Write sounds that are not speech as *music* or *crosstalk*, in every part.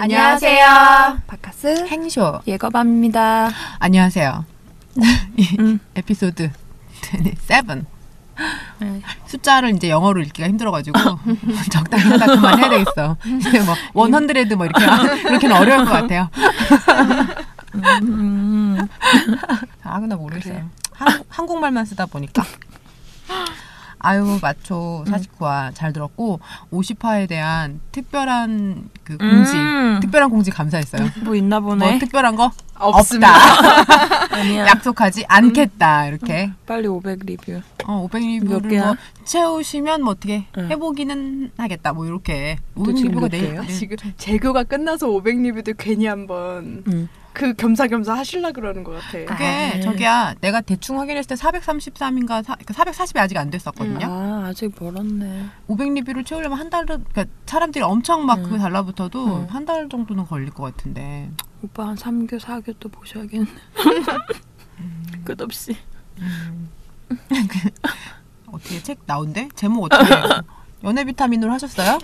안녕하세요. 바카스 행쇼. 예거밤입니다. 안녕하세요. *laughs* 이 음. 에피소드 7. 네. 숫자를 이제 영어로 읽기가 힘들어가지고 *laughs* 적당히 하다 그만 해야 되겠어. 이제 뭐 원헌드레드 뭐 이렇게 이렇게는 *laughs* 어려울 것 같아요. 음. 아, 나 모르겠어요. 그래. 한, 한국말만 쓰다 보니까. 아유, 마초 49화 잘 들었고 50화에 대한 특별한 그 공지, 음. 특별한 공지 감사했어요. 뭐 있나 보네. 뭐 특별한 거 없습니다. 없다. *laughs* 아니야. 약속하지 않겠다. 이렇게. 빨리 500 리뷰. 어, 500몇 리뷰를 개야? 뭐 채우시면 뭐 어떻게 응. 해보기는 하겠다. 뭐 이렇게. 또500 지금 리뷰가 몇 내일? 내일 지금 재교가 끝나서 500 리뷰도 괜히 한번 음. 그 겸사겸사 하실라 그러는 것 같아. 그게 아. 저기야 내가 대충 확인했을 때 433인가 440이 아직 안 됐었거든요. 아 아직 멀었네. 500 리뷰를 채우려면 한 달은 그러니까 사람들이 엄청 막그 음. 달라붙어도 음. 한달 정도는 걸릴 것 같은데. 오빠 한 3교 4교 또 보셔야겠네. *laughs* 끝없이. *laughs* 어떻게 책 나온대? 제목 어떻게? *laughs* 연애 비타민으로 하셨어요?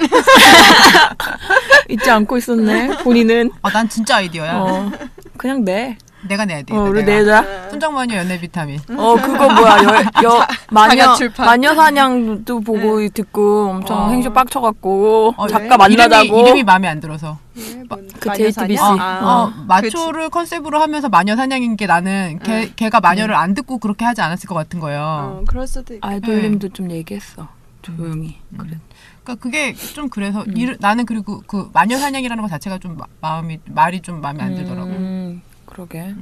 잊지 않고 있었네. 본인은. 아, 난 진짜 아이디어야. 어. 그냥 내. 내가 내야 돼. 어, 우리 내가. 내자. 순정마녀 연애 비타민. 어 그거 뭐야 여, 여 *laughs* 마녀. 마녀 사냥도 보고 듣고 엄청 어. 행쇼 빡쳐갖고 어, 작가 만나자고 이름이, 이름이 마음에 안 들어서. 예, 뭔그 JTBC. 사냥? 어, 아, 어, 마초를 컨셉으로 하면서 마녀 사냥인 게 나는 걔, 응. 걔가 마녀를 안 듣고 그렇게 하지 않았을 것 같은 거예요. 어, 그럴 수도 있고. 아이돌님도 좀 얘기했어 조용히 그래 그러니까 그게 좀 그래서 음. 일- 나는 그리고 그 마녀 사냥이라는 것 자체가 좀 마, 마음이 말이 좀 마음에 안 들더라고. 음, 그러게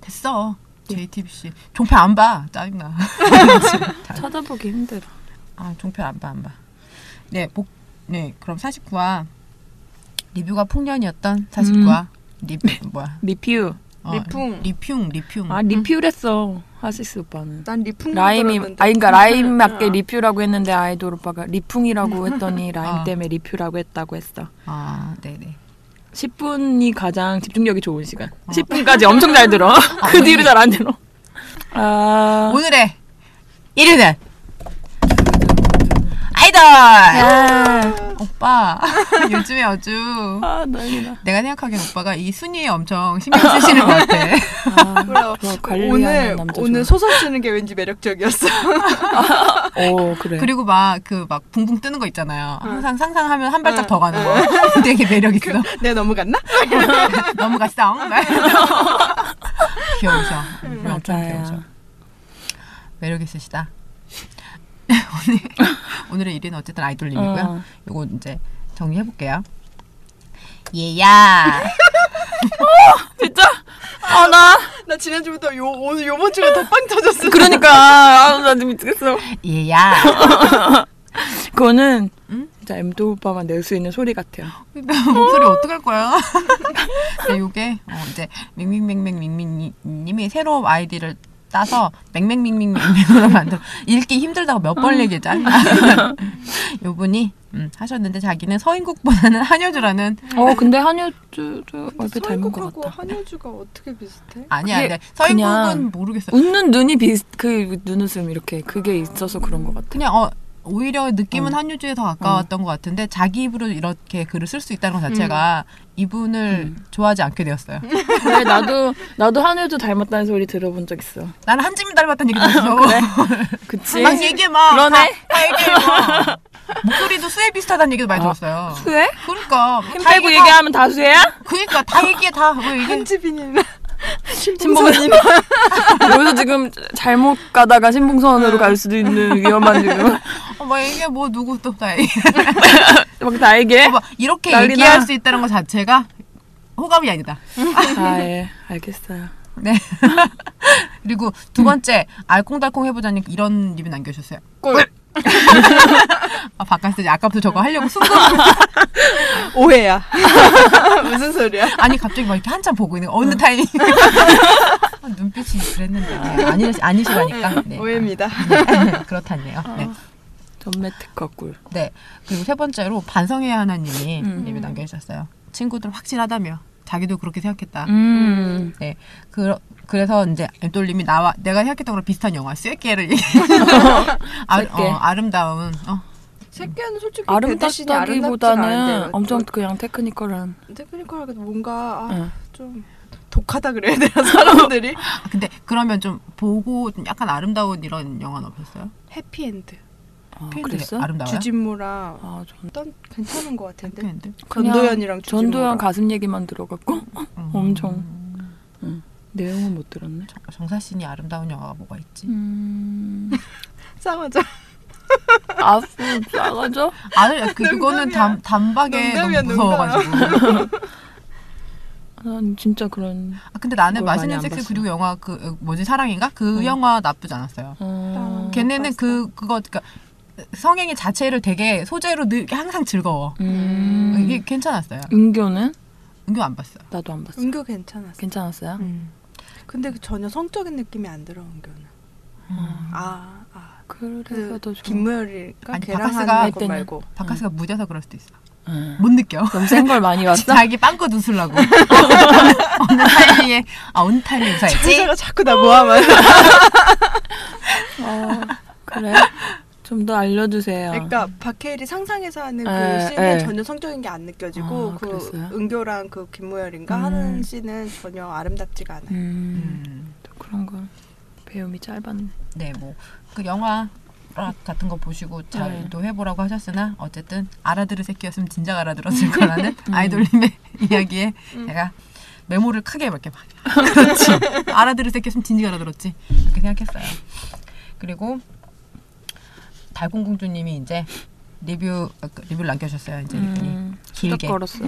됐어. JTBC 종편 안 봐. 짜증나. *laughs* 찾아보기 힘들어 아, 종편 안 봐, 안 봐. 네, 복, 네, 그럼 49화 리뷰가 폭년이었던 49화 리뷰 뭐야? 리퓨 어, 리풍. 리풍, 리풍. 아 리퓨랬어 하시스 오빠는 난 리풍 라임이. 아니 그러니까 라임 맞게 어. 리퓨라고 했는데 아이돌 오빠가 리풍이라고 *laughs* 했더니 라임 어. 때문에 리퓨라고 했다고 했어 아, 네, 네. 10분이 가장 집중력이 좋은 시간 10분까지 엄청 잘 들어 *laughs* 그 오늘- 뒤로 잘 안 들어 아 오늘의 1위는 아이돌. 야. 오빠 *laughs* 요즘에 아주 아 난리나 내가 생각하기엔 오빠가 이 순위에 엄청 신경 쓰시는 것 같아. *laughs* 아, 오늘 남자 오늘. 소설 쓰는 게 왠지 매력적이었어. 오 *laughs* 그래 그리고 막 그막 붕붕 뜨는 거 있잖아요. 항상 상상하면 한 발짝 응. 더 가는 거. 되게 매력 있어. 내가 넘어갔나? 넘어갔어. 귀여우셔. 엄청 맞아요. 귀여우셔. 매력 있으시다. 오늘 *laughs* 오늘의 1위는 어쨌든 아이돌님이고요. 어. 요거 이제 정리해 볼게요. 얘야. *laughs* 진짜 아 나 *laughs* 나 지난주부터 요 오늘 요번 주가 더 빵 터졌어. 그러니까 아 나 지금 미치겠어 얘야. 그거는 응? 진짜 엠도 오빠만 낼수 있는 소리 같아요 목소리 어떡할 거야? 네, 요게 어, 이제 밍밍맹맹 밍밍님이 새로 아이디를 따서 맹맹밍밍맹맹으로 만들어 읽기 힘들다고 몇 번 얘기했잖아. 요분이 음, 하셨는데 자기는 서인국보다는 한효주라는 어 근데 한효주 저 얼핏 닮은 것 서인국하고 같다 한효주가 어떻게 비슷해? 아니야. 근데 서인국은 그냥 모르겠어. 웃는 눈이 비슷 그 눈웃음 이렇게 그게 있어서 그런 것 같아 그냥 어 오히려 느낌은 어. 한효주에 더 가까웠던 것 같은데 자기 입으로 이렇게 글을 쓸 수 있다는 것 자체가 이분을 좋아하지 않게 되었어요. *laughs* 그래 나도 나도 한효주 닮았다는 소리 들어본 적 있어 나는 한지민 닮았다는 얘기 들었어. 그래? *laughs* 그치 막 얘기해 막. 그러네. 다, 다 얘기해 막. 목소리도 수혜 비슷하다는 얘기도 많이 어. 들었어요. 수혜? 그러니까 힘다 빼고 얘기해, 얘기하면 다 수혜야? 다, 그러니까 다 얘기해 다. 왜 이게 한지빈이나 신봉선이 여기서 지금 잘못 가다가 신봉선으로 갈 수도 있는 위험한 지금 *laughs* 어, 막 이게 뭐 누구 또다 얘기해. *laughs* 막다 얘기해? 어, 막 이렇게 난리나. 얘기할 수 있다는 것 자체가 호감이 아니다. 아예 알겠어요 네. *laughs* 그리고 두 번째 알콩달콩 해보자니 이런 리뷰 남겨주셨어요. 꿀 아 바깥에서 아까부터 저거 하려고 순간 *laughs* 오해야. *laughs* 무슨 소리야? 아니 갑자기 막 이렇게 한참 보고 있는 거 어느 타이밍 *laughs* 아, 눈빛이 그랬는데 네, 아니 아니시라니까 네. 오해입니다. 아, 네, 그렇다네요. 네. 전매 특허 꿀 네. 그리고 세 번째로 반성의 하나님이 음. 리뷰 남겨주셨어요. 친구들 확실하다며 자기도 그렇게 생각했다. 음. 네. 그 그래서 이제 엠돌님이 나와 내가 생각했던 거랑 비슷한 영화 얘기. *laughs* 아. 어, 아름다운 어, 새끼는 솔직히 아름답다기보다는 않은데 엄청 그냥 테크니컬한. 테크니컬하게 뭔가 아, 응. 좀 독하다 그래야 되나 사람들이 *laughs* 아, 근데 그러면 좀 보고 좀 약간 아름다운 이런 영화는 없었어요? 해피엔드 아, 그랬어? 아름다워요? 주진모랑 아, 전 괜찮은 것 같은데 전도연이랑 주진모랑 전도연 가슴 얘기만 들어갔고 음. 엄청. 내용은 못 들었네. 정- 정사신이 아름다운 영화가 뭐가 있지? 음. 싸우자 아프 싸가죠? 아니 그, 그거는 담, 단박에 농담이야, 너무 무서워가지고 *laughs* 난 진짜 그런. 아, 근데 나는 맛있는 섹스. 그리고 영화 그 어, 뭐지 사랑인가 그 응. 영화 나쁘지 않았어요. 어... 걔네는. 그 그거 그니까 성행위 자체를 되게 소재로 늘 항상 즐거워. 음. 이게 괜찮았어요. 은교는 은교 안 봤어요. 나도 안 봤어. 은교 괜찮았어 괜찮았어요? 음. 근데 그 전혀 성적인 느낌이 안 들어 은교는 음. 아, 아. 그래서 그더 좋아. 김무열이가 아니, 바카스가 말고 바카스가 무뎌서 그럴 수도 있어. 응. 못 느껴. 너무 센걸 많이 *laughs* 봤어? 자기 빵긋 웃으려고. 어느 타이밍에 아 어느 타이밍에 *laughs* 웃어야지. 자꾸 나 모함을 *laughs* 어, 그래? 좀 더 알려주세요. 그러니까 박해일이 상상해서 하는 그 에, 씬은 에. 전혀 성적인 게 안 느껴지고 아, 그 그랬어요? 은교랑 그 김무열인가 음. 하는 씬은 전혀 아름답지가 않아요. 음, 음. 또 그런 거 배움이 짧았네. 네, 뭐 그 영화 같은 거 보시고 잘도 해보라고 하셨으나 어쨌든 알아들을 새끼였으면 진작 알아들었을 거라는 *laughs* 아이돌님의 *laughs* 이야기에 제가 메모를 크게 이렇게 막 *laughs* 그렇지 알아들을 새끼였으면 진작 알아들었지 이렇게 생각했어요. 그리고 달콩공주님이 이제 리뷰 어, 그 리뷰를 남겨주셨어요. 이제 음, 길게. 걸었어.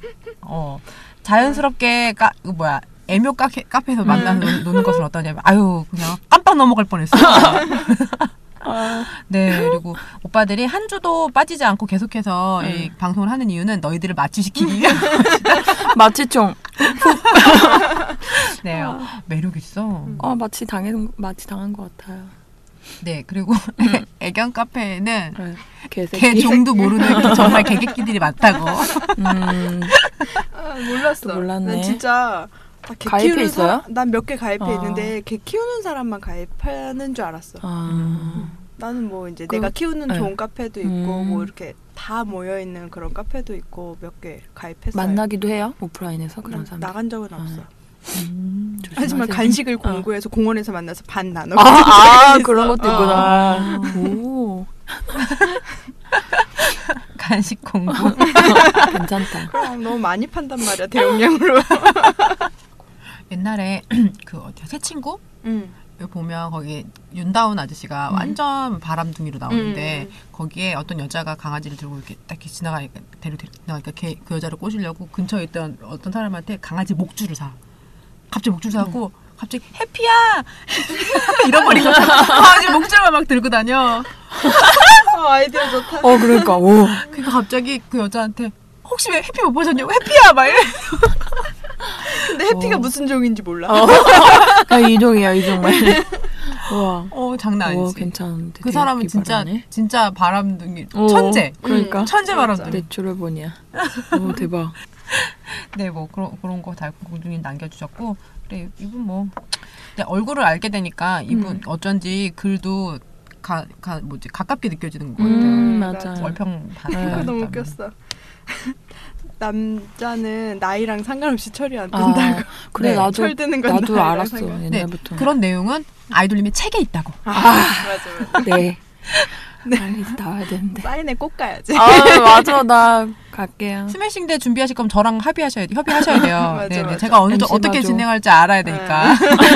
*laughs* 어 자연스럽게 까 이거 뭐야 애묘 카페, 카페에서 음. 만나서 노- 노는 것은 어떠냐면 아유 그냥 깜빡 넘어갈 뻔했어. *laughs* 아, 네 그리고 오빠들이 한 주도 빠지지 않고 계속해서 이 음. 방송을 하는 이유는 너희들을 마취시키기 위한 *laughs* 마취총. 네 어, 매력 있어. 아, 마취 당한 마취 당한 것 같아요. 네 그리고 *laughs* 애견 카페에는. 개새끼. 개 종도 모르는 *laughs* 정말 개개끼들이 많다고. 음, 아, 몰랐어. 또 몰랐네. 난 진짜 다개 가입해 있어요? 난몇 개 가입해 아. 있는데 개 키우는 사람만 가입하는 줄 알았어. 아, 나는 뭐 이제 그- 내가 키우는 네. 좋은 카페도 있고 음. 뭐 이렇게 다 모여 있는 그런 카페도 있고 몇 개 가입했어요. 만나기도 해요 오프라인에서 난 그런 사람. 나간 적은 없어. 음, 하지만 조심하세요. 간식을 어. 공구해서 공원에서 만나서 반 나눠. 아, 아. 그런 것도 어. 있구나. 오, *laughs* 간식 공부. *laughs* 괜찮다. 그럼 너무 많이 판단 말이야 대용량으로. *laughs* 옛날에 *clears throat* 그 어디야 새 친구 응. 여기 보면 거기 윤다운 아저씨가 음. 완전 바람둥이로 나오는데 음. 거기에 어떤 여자가 강아지를 들고 이렇게 딱 이렇게 지나가니까 데리고 데리고 지나가니까 걔, 그 여자를 꼬시려고 근처에 있던 어떤 사람한테 강아지 목줄을 사. 갑자기 목줄 사고 갑자기 해피야 *laughs* 잃어버린 것처럼 강아지 목줄만 막 들고 다녀. 어, 아이디어 좋다. 어, 그러니까 오. 그러니까 갑자기 그 여자한테 혹시 왜 해피 못 보셨냐고 해피야 막 이래. 근데 해피가 어. 무슨 종인지 몰라. 어. 아, 이 종이야 이종 말. 와. 어 장난 오, 아니지. 괜찮은데. 그 사람은 진짜 기발하네. 진짜 바람둥이 오, 천재. 그러니까. 천재. 바람둥이. natural born이야. 오 대박. *laughs* 네, 뭐 그런 그런 거 달콩공주님 남겨주셨고, 그래 이분 뭐 이제 얼굴을 알게 되니까 이분 음. 어쩐지 글도 가, 가 뭐지 가깝게 느껴지는 것 같아요. 음 맞아. 월평 다 네. 그거 너무. 웃겼어. *laughs* 남자는 나이랑 상관없이 철이 안 든다고. 아, 그래 네, 나도 철드는 건 나도 알았어 상관- 네, 옛날부터. 그런 내용은 아이돌님의 책에 있다고. 아, 맞아 맞아. 네. *laughs* 빨리 나와야 되는데. 사인회 꼭 가야지. 아 맞아 나 갈게요. 스매싱 대 준비하실 거면 저랑 합의하셔야 돼. 협의하셔야 돼요. *laughs* 맞아, 네, 네. 맞아. 제가 어느 정 MC 어떻게. 진행할지 알아야 되니까.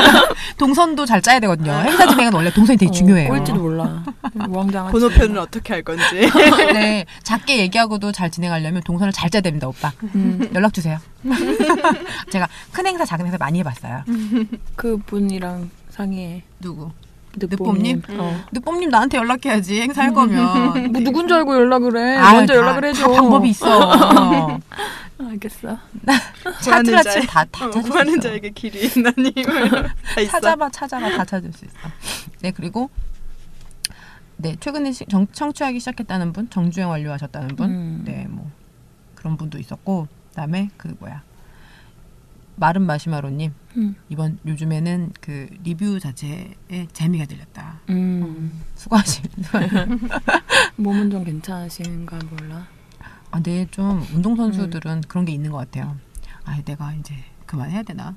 *laughs* 동선도 잘 짜야 되거든요. 행사 진행은 원래 동선이 되게 중요해요. 어, 꼴지도 몰라. 우왕좌왕. 번호표는 어떻게 할 건지. *laughs* 네, 작게 얘기하고도 잘 진행하려면 동선을 잘 짜야 됩니다, 오빠. 음, 연락 주세요. 제가 큰 행사, 작은 행사 많이 해봤어요. 그 분이랑 상의해. 누구? 늑봄님. 음. 어. 늦봄님 나한테 연락해야지 행사 할 거면. *laughs* 뭐 누군 줄 알고 연락을 해. 아유, 먼저 다- 연락을 해줘. 다 방법이 있어. 어. *laughs* 알겠어. 찾으라 치면 다, 다 어, 찾을 수 있어. 자에게 길이 *laughs* 있어. 찾아봐, 찾아봐, 다 찾을 수 있어. 네, 그리고 네 최근에 시, 정, 청취하기 시작했다는 분, 정주행 완료하셨다는 분, 음. 네, 뭐 그런 분도 있었고, 그다음에 그 뭐야 마른 마시마로님 음. 이번 요즘에는 그 리뷰 자체에 재미가 들렸다. 음. 수고하십니다. *laughs* 몸은 좀 괜찮으신가 몰라. 아, 근데 좀 운동 선수들은 그런 게 있는 것 같아요. 아, 내가 이제 그만해야 되나?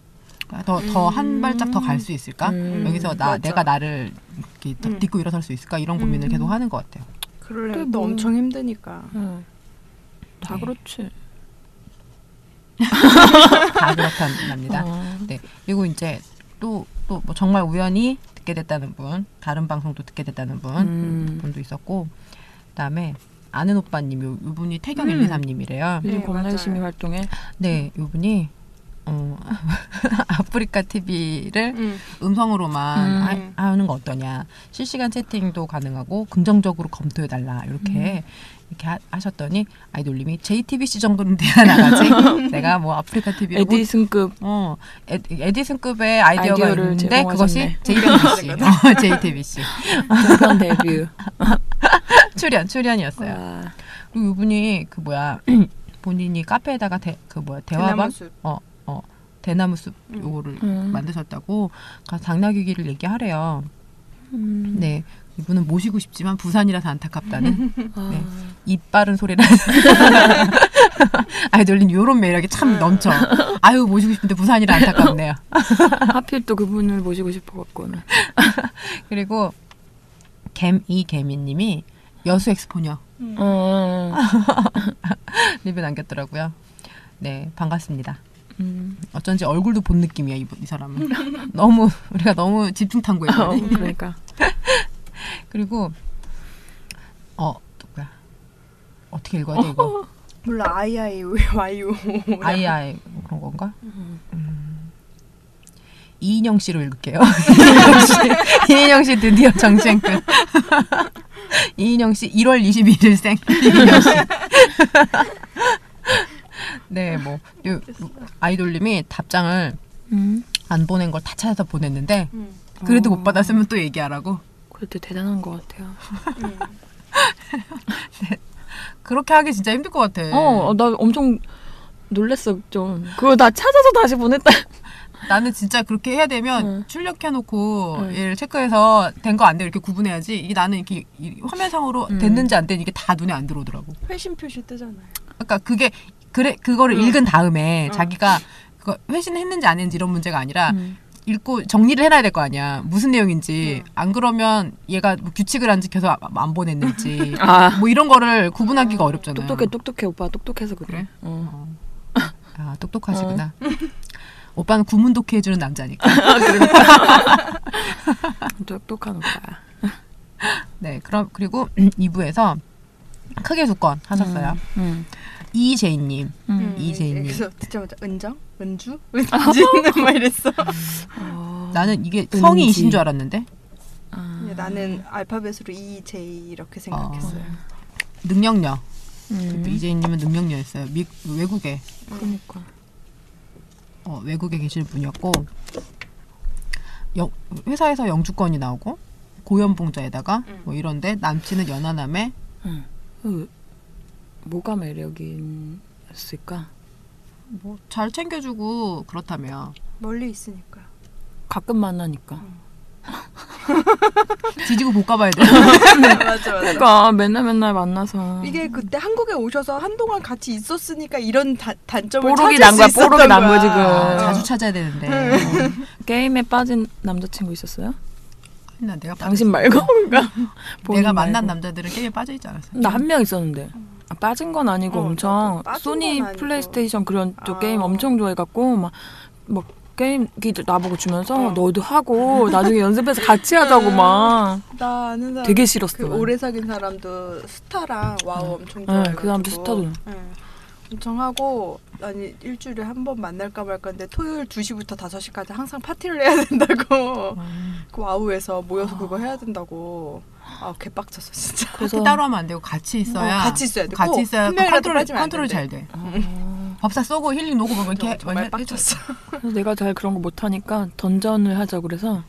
더 더 한 발짝 더 갈 수 있을까? 음. 여기서 나 맞아. 내가 나를 이렇게 음. 딛고 일어설 수 있을까? 이런 고민을 음. 계속 하는 것 같아요. 근데 또 뭐- 엄청 힘드니까. 응. 다 네. 그렇지. 다 그렇답니다. 어. 네. 그리고 이제 또 또 뭐 정말 우연히 듣게 됐다는 분, 다른 방송도 듣게 됐다는 분, 음. 분도 있었고, 그 다음에 아는 오빠님, 요, 요 분이 태경 음. 123님이래요. 요즘 네. 열심히 활동해. 네, 요 분이 어, *laughs* 아프리카 TV를 응. 음성으로만 음. 하, 하는 거 어떠냐. 실시간 채팅도 가능하고 긍정적으로 검토해 달라. 이렇게 이렇게 하, 하셨더니 아이돌님이 JTBC 정도는 돼야 나가지. *laughs* 내가 뭐 아프리카 TV 를 에디슨급 어 에, 에디슨급의 아이디어가 있는데 그것이. *laughs* JTBC. 어, JTBC 종편 데뷔. *laughs* 출연 출연이었어요. 와. 그리고 이분이 그 뭐야 *clears throat* 본인이 카페에다가 대, 그 뭐야 대화방 대나무숲. 어어 대나무 숲 음. 요거를 음. 만드셨다고 당나귀기를 얘기하래요. 음. 네. 이분은 모시고 싶지만 부산이라서 안타깝다는 *laughs* 아. 네. 입 바른 소리를 아이돌린 요런 매력이 참 넘쳐. 아유 모시고 싶은데 부산이라 안타깝네요. *laughs* 하필 또 그분을 모시고 싶어갖고는. *laughs* 그리고 갬이 개미님이 여수 엑스포녀 어. 리뷰 남겼더라고요. 네 반갑습니다. 음. 어쩐지 얼굴도 본 느낌이야 이, 이 사람은. 너무 우리가 너무 집중 어, 탐구했거든. 그러니까. 그리고 어 누구야? 어떻게 읽어야 돼 이거? *laughs* 몰라 아이아이 와이오. 아이아이 뭐 그런 건가? 음. 음. 이인영 씨로 읽을게요. *laughs* 이인영 씨, 이인영 씨 드디어 정신 끝. *laughs* 이인영 씨 1월 21일 생. 이인영 씨. 네, 뭐 요, 아이돌님이 답장을 음. 안 보낸 걸 다 찾아서 보냈는데 응. 그래도 어. 못 받았으면 또 얘기하라고. 그래도 대단한 것 같아요. 응. *laughs* 그렇게 하기 진짜 힘들 것 같아. 어, 나 엄청 놀랬어 좀. 그걸 다 찾아서 다시 보냈다. *laughs* 나는 진짜 그렇게 해야 되면 응. 출력해놓고 응. 얘를 체크해서 된 거 안 돼 이렇게 구분해야지. 이게 나는 이렇게 이 화면상으로 음. 됐는지 안 됐는지 이게 다 눈에 안 들어오더라고. 회신 표시 뜨잖아요. 그러니까 그게 그래 그거를 응. 읽은 다음에 응. 자기가 그거 회신했는지 안 했는지 이런 문제가 아니라 음. 읽고 정리를 해놔야 될 거 아니야. 무슨 내용인지 응. 안 그러면 얘가 뭐 규칙을 안 지켜서 아- 안 보냈는지 *laughs* 아. 뭐 이런 거를 구분하기가 어렵잖아요. 똑똑해 똑똑해 오빠 똑똑해서 그래. 그래? 어. *laughs* 아 똑똑하시구나. *laughs* 오빠는 구문독해 해주는 남자니까. 똑똑한 오빠야. 네, 그럼 그리고 *clears throat* 2부에서 크게 두 건 하셨어요. 음. 이재인님, 음. 이재인님. 그래서 듣자마자 은정? 은주? 은지는 막 *laughs* 이랬어. 어. 나는 이게 은지. 성이이신 줄 알았는데 아. 나는 알파벳으로 E, J 이렇게 생각했어요. 능력녀. 음. 또 이재인님은 능력녀였어요. 미, 외국에 그러니까. 어, 외국에 계시는 분이었고 영, 회사에서 영주권이 나오고 고연봉자에다가 응. 뭐 이런데 남친은 연하남에 응. 그 뭐가 매력이었을까? 뭐 잘 챙겨주고 그렇다며 멀리 있으니까. 가끔 만나니까. 지지고 *laughs* 볶아봐야 돼. 맞아 맞아. 그러니까 맨날 맨날 만나서 이게 그때 한국에 오셔서 한동안 같이 있었으니까 이런 다, 단점을 뽀록이 찾을 난수 거야, 있었던 뽀록이 난 거야, 거야. 지금. 아, 어. 자주 찾아야 되는데 어. *laughs* 게임에 빠진 남자친구 있었어요? 나 내가 당신 말고? *laughs* 그러니까 본인 내가 만난 말고. 남자들은 게임에 빠져 있지 않았어. 나 한 명 있었는데 아, 빠진 건 아니고 어, 엄청 소니. 플레이스테이션 그런 쪽 아. 게임 엄청 좋아해갖고 막 막 게임기 나보고 주면서 어. 너도 하고 나중에 연습해서 같이 하자고 막 나 아는 사람 되게 싫었어. 그 난. 오래 사귄 사람도 스타랑 와우 엄청 네, 좋아해가지고 그 사람도 스타도. 네. 엄청 하고 아니 일주일에 한 번 만날까 말까 했는데 토요일 2시부터 5시까지 항상 파티를 해야 된다고 그 와우에서 모여서 그거 해야 된다고 아 개빡쳤어 진짜 그래서 파티 따로 하면 안 되고 같이 있어야 어, 같이 있어야 돼. 같이 꼭 있어야 한 명이라도 컨트롤 빠지면 안 컨트롤이 잘 된대. 돼. 어, 법사 쏘고 힐링 놓고 뭐 이렇게 정말. 빡쳤어 그래서 내가 잘 그런 거 못하니까 던전을 하자 그래서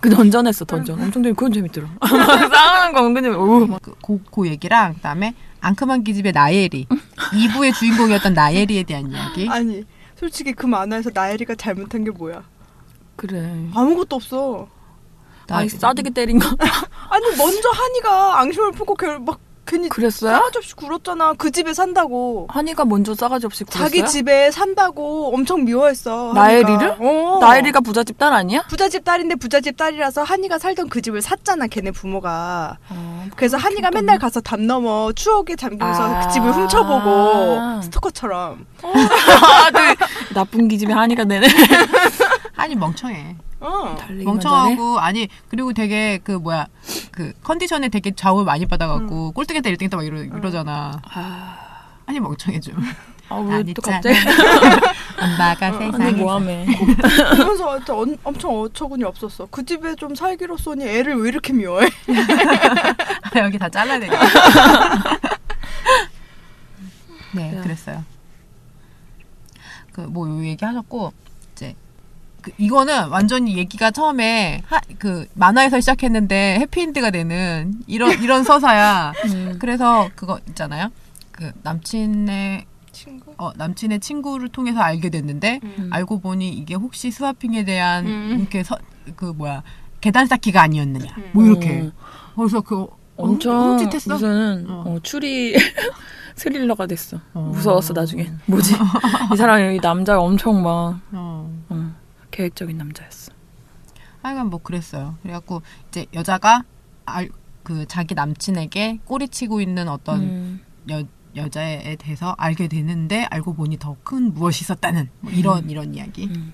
그 던전 했어 던전 엄청 재밌 그건 재밌더라 싸우는 거 은근히 오 막. 그, 그, 그 얘기랑 그다음에 앙크만 기집의 나예리 2부의 주인공이었던 나예리에 대한 이야기. 아니 솔직히 그 만화에서 나엘이가 잘못한 게 뭐야? 그래. 아무것도 없어. 아이 싸대기 때린 거. *laughs* 아니 먼저 한이가 앙심을 품고 결, 막 괜히 그랬어요? 싸가지 없이 굴었잖아. 그 집에 산다고. 한이가 먼저 싸가지 없이 굴었어요? 자기 집에 산다고 엄청 미워했어. 한이가. 어. 나엘이가 부잣집 딸 아니야? 부잣집 딸인데 부잣집 딸이라서 한이가 살던 그 집을 샀잖아. 걔네 부모가. 그래서 한이가 맨날 가서 담 넘어 추억에 잠기면서 아. 그 집을 훔쳐보고 *laughs* 스토커처럼. 아, 네. 나쁜 기집애 한이가 내네. 아니 *laughs* 멍청해. 어. 멍청하고 아니 그리고 되게 그 뭐야 그 컨디션에 되게 좌우 많이 받아갖고 꼴등했다 1등했다 막 이러, 이러잖아. 아, 아니 멍청해 좀. 아, 왜 아니, 또 짠. 갑자기? *laughs* 엄마가 언니 세상에 뭐하매? 그러면서 하여튼 엄- 엄청 어처구니 없었어. 그 집에 좀 살기로써니 애를 왜 이렇게 미워해? *laughs* 여기 다 잘라야 되겠다. 네, 네. 그랬어요. 그뭐요 얘기 하셨고 그 이거는 완전히 얘기가 처음에 하, 그 만화에서 시작했는데 해피엔드가 되는 이런 이런 *laughs* 서사야. 음. 그래서 그거 있잖아요. 그 남친의 친구? 어, 남친의 친구를 통해서 알게 됐는데 음. 알고 보니 이게 혹시 스와핑에 대한 음. 이렇게 서, 그 뭐야 계단 쌓기가 아니었느냐. 음. 뭐 이렇게. 어, 그래서 그 엄청 흠칫했어. 무슨 어. 어, 추리 *laughs* 스릴러가 됐어. 어. 무서웠어 나중에. 뭐지? *laughs* 이 사람이 이 남자가 엄청 막 어. 어, 계획적인 남자였어. 하여간 뭐 그랬어요. 그래갖고 이제 여자가 알, 그 자기 남친에게 꼬리치고 있는 어떤 음. 여, 여자에 대해서 알게 되는데 알고 보니 더 큰 무엇이 있었다는 뭐 이런 이런 이야기. 음.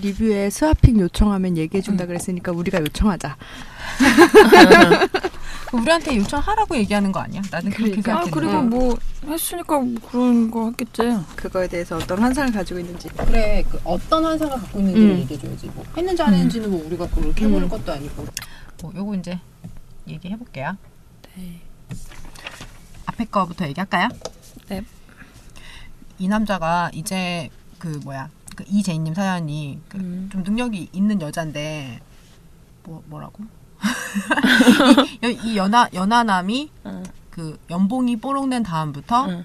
리뷰에 스와핑 요청하면 얘기해준다 그랬으니까 우리가 요청하자. 우리한테 요청하라고 얘기하는 거 아니야? 나는 그렇게 그러니까. 아 생각했는데. 그리고 뭐 했으니까 뭐 그런 거 했겠지. 그거에 대해서 어떤 환상을 가지고 있는지. 그래 그 어떤 환상을 갖고 있는지 음. 얘기해줘야지. 뭐 했는지 안 했는지는 뭐 우리가 그렇게 해보는 음. 것도 아니고. 뭐 요거 이제 얘기해 볼게요. 네. 앞에 거부터 얘기할까요? 네. 이 남자가 이제 그 뭐야 그 이재인님 사연이 그 음. 좀 능력이 있는 여잔데 뭐 뭐라고? *laughs* 이, 여- 이 연하 연하남이 응. 그 연봉이 뽀록낸 다음부터 응.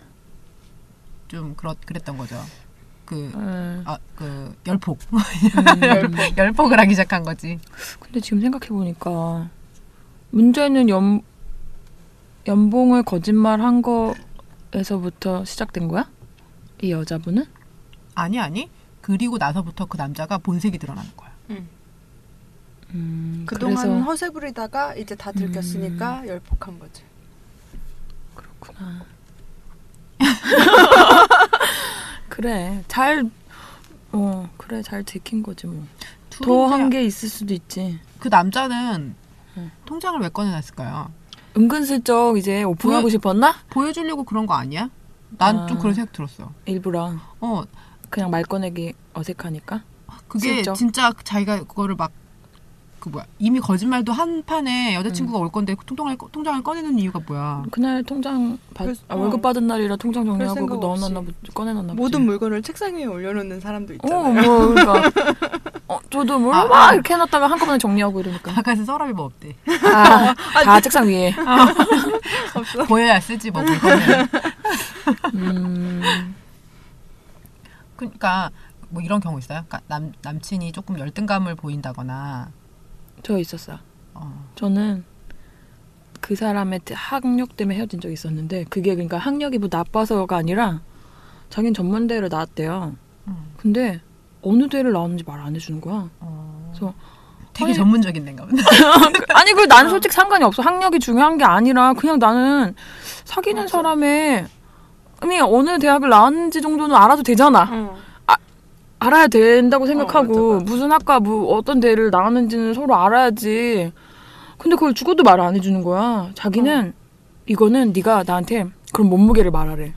좀 그렇 그랬던 거죠. 그 응. 아, 그 열폭. 음. *laughs* 열폭을 하기 시작한 거지. 근데 지금 생각해 보니까 문제는 연 연봉을 거짓말 한 거에서부터 시작된 거야? 이 여자분은? 아니 아니. 그리고 나서부터 그 남자가 본색이 드러나는 거야. 음, 그동안 그래서 허세 부리다가 이제 다 들켰으니까 열폭한 거지. 그렇구나. *laughs* 그래 잘 어, 그래 잘 들킨 거지 뭐. 더 한 게 있을 수도 있지. 그 남자는 응. 통장을 왜 꺼내놨을까요? 은근슬쩍 이제 오픈하고 보여- 싶었나? 보여주려고 그런 거 아니야? 난좀 아. 그런 생각 들었어. 일부러 어, 그냥 말 꺼내기 어색하니까. 그게 슬쩍. 진짜 자기가 그거를 막 그 뭐야 이미 거짓말도 한 판에 여자친구가 올 건데 통장을 꺼- 통장을 꺼내는 이유가 뭐야? 그날 통장 받, 그래서- 아, 월급 받은 날이라 통장 별 정리하고 그거 넣어놨나. 보지 꺼내놨나 보지. 모든 물건을 책상 위에 올려놓는 사람도 어, 있잖아요. 뭐 그러니까 *laughs* 어, 저도 뭘 아, 막 아. 이렇게 해놨다가 한꺼번에 정리하고 이러니까. 아까서 서랍이 뭐 없대. 아, *laughs* 다 책상 위에. *laughs* 없어. 보여야 쓰지 뭐 물건을. 음, 그러니까 뭐 이런 경우 있어요. 그러니까 남 남친이 조금 열등감을 보인다거나. 저 있었어. 어. 저는 그 사람의 학력 때문에 헤어진 적이 있었는데 그게 그러니까 학력이 뭐 나빠서가 아니라 자기는 전문대를 나왔대요. 음. 근데 어느 대를 나왔는지 말 안 해주는 거야. 어. 그래서 되게 아니- 전문적인 데인가 보다. *laughs* 아니 그 나는 솔직히 상관이 없어. 학력이 중요한 게 아니라 그냥 나는 사귀는 사람의 이미 어느 대학을 나왔는지 정도는 알아도 되잖아. 응. 알아야 된다고 생각하고 어, 맞아, 맞아. 무슨 학과 뭐 어떤 대를 나왔는지는 서로 알아야지. 근데 그걸 죽어도 말 안 해주는 거야. 자기는 이거는 네가 나한테 그런 몸무게를 말하래.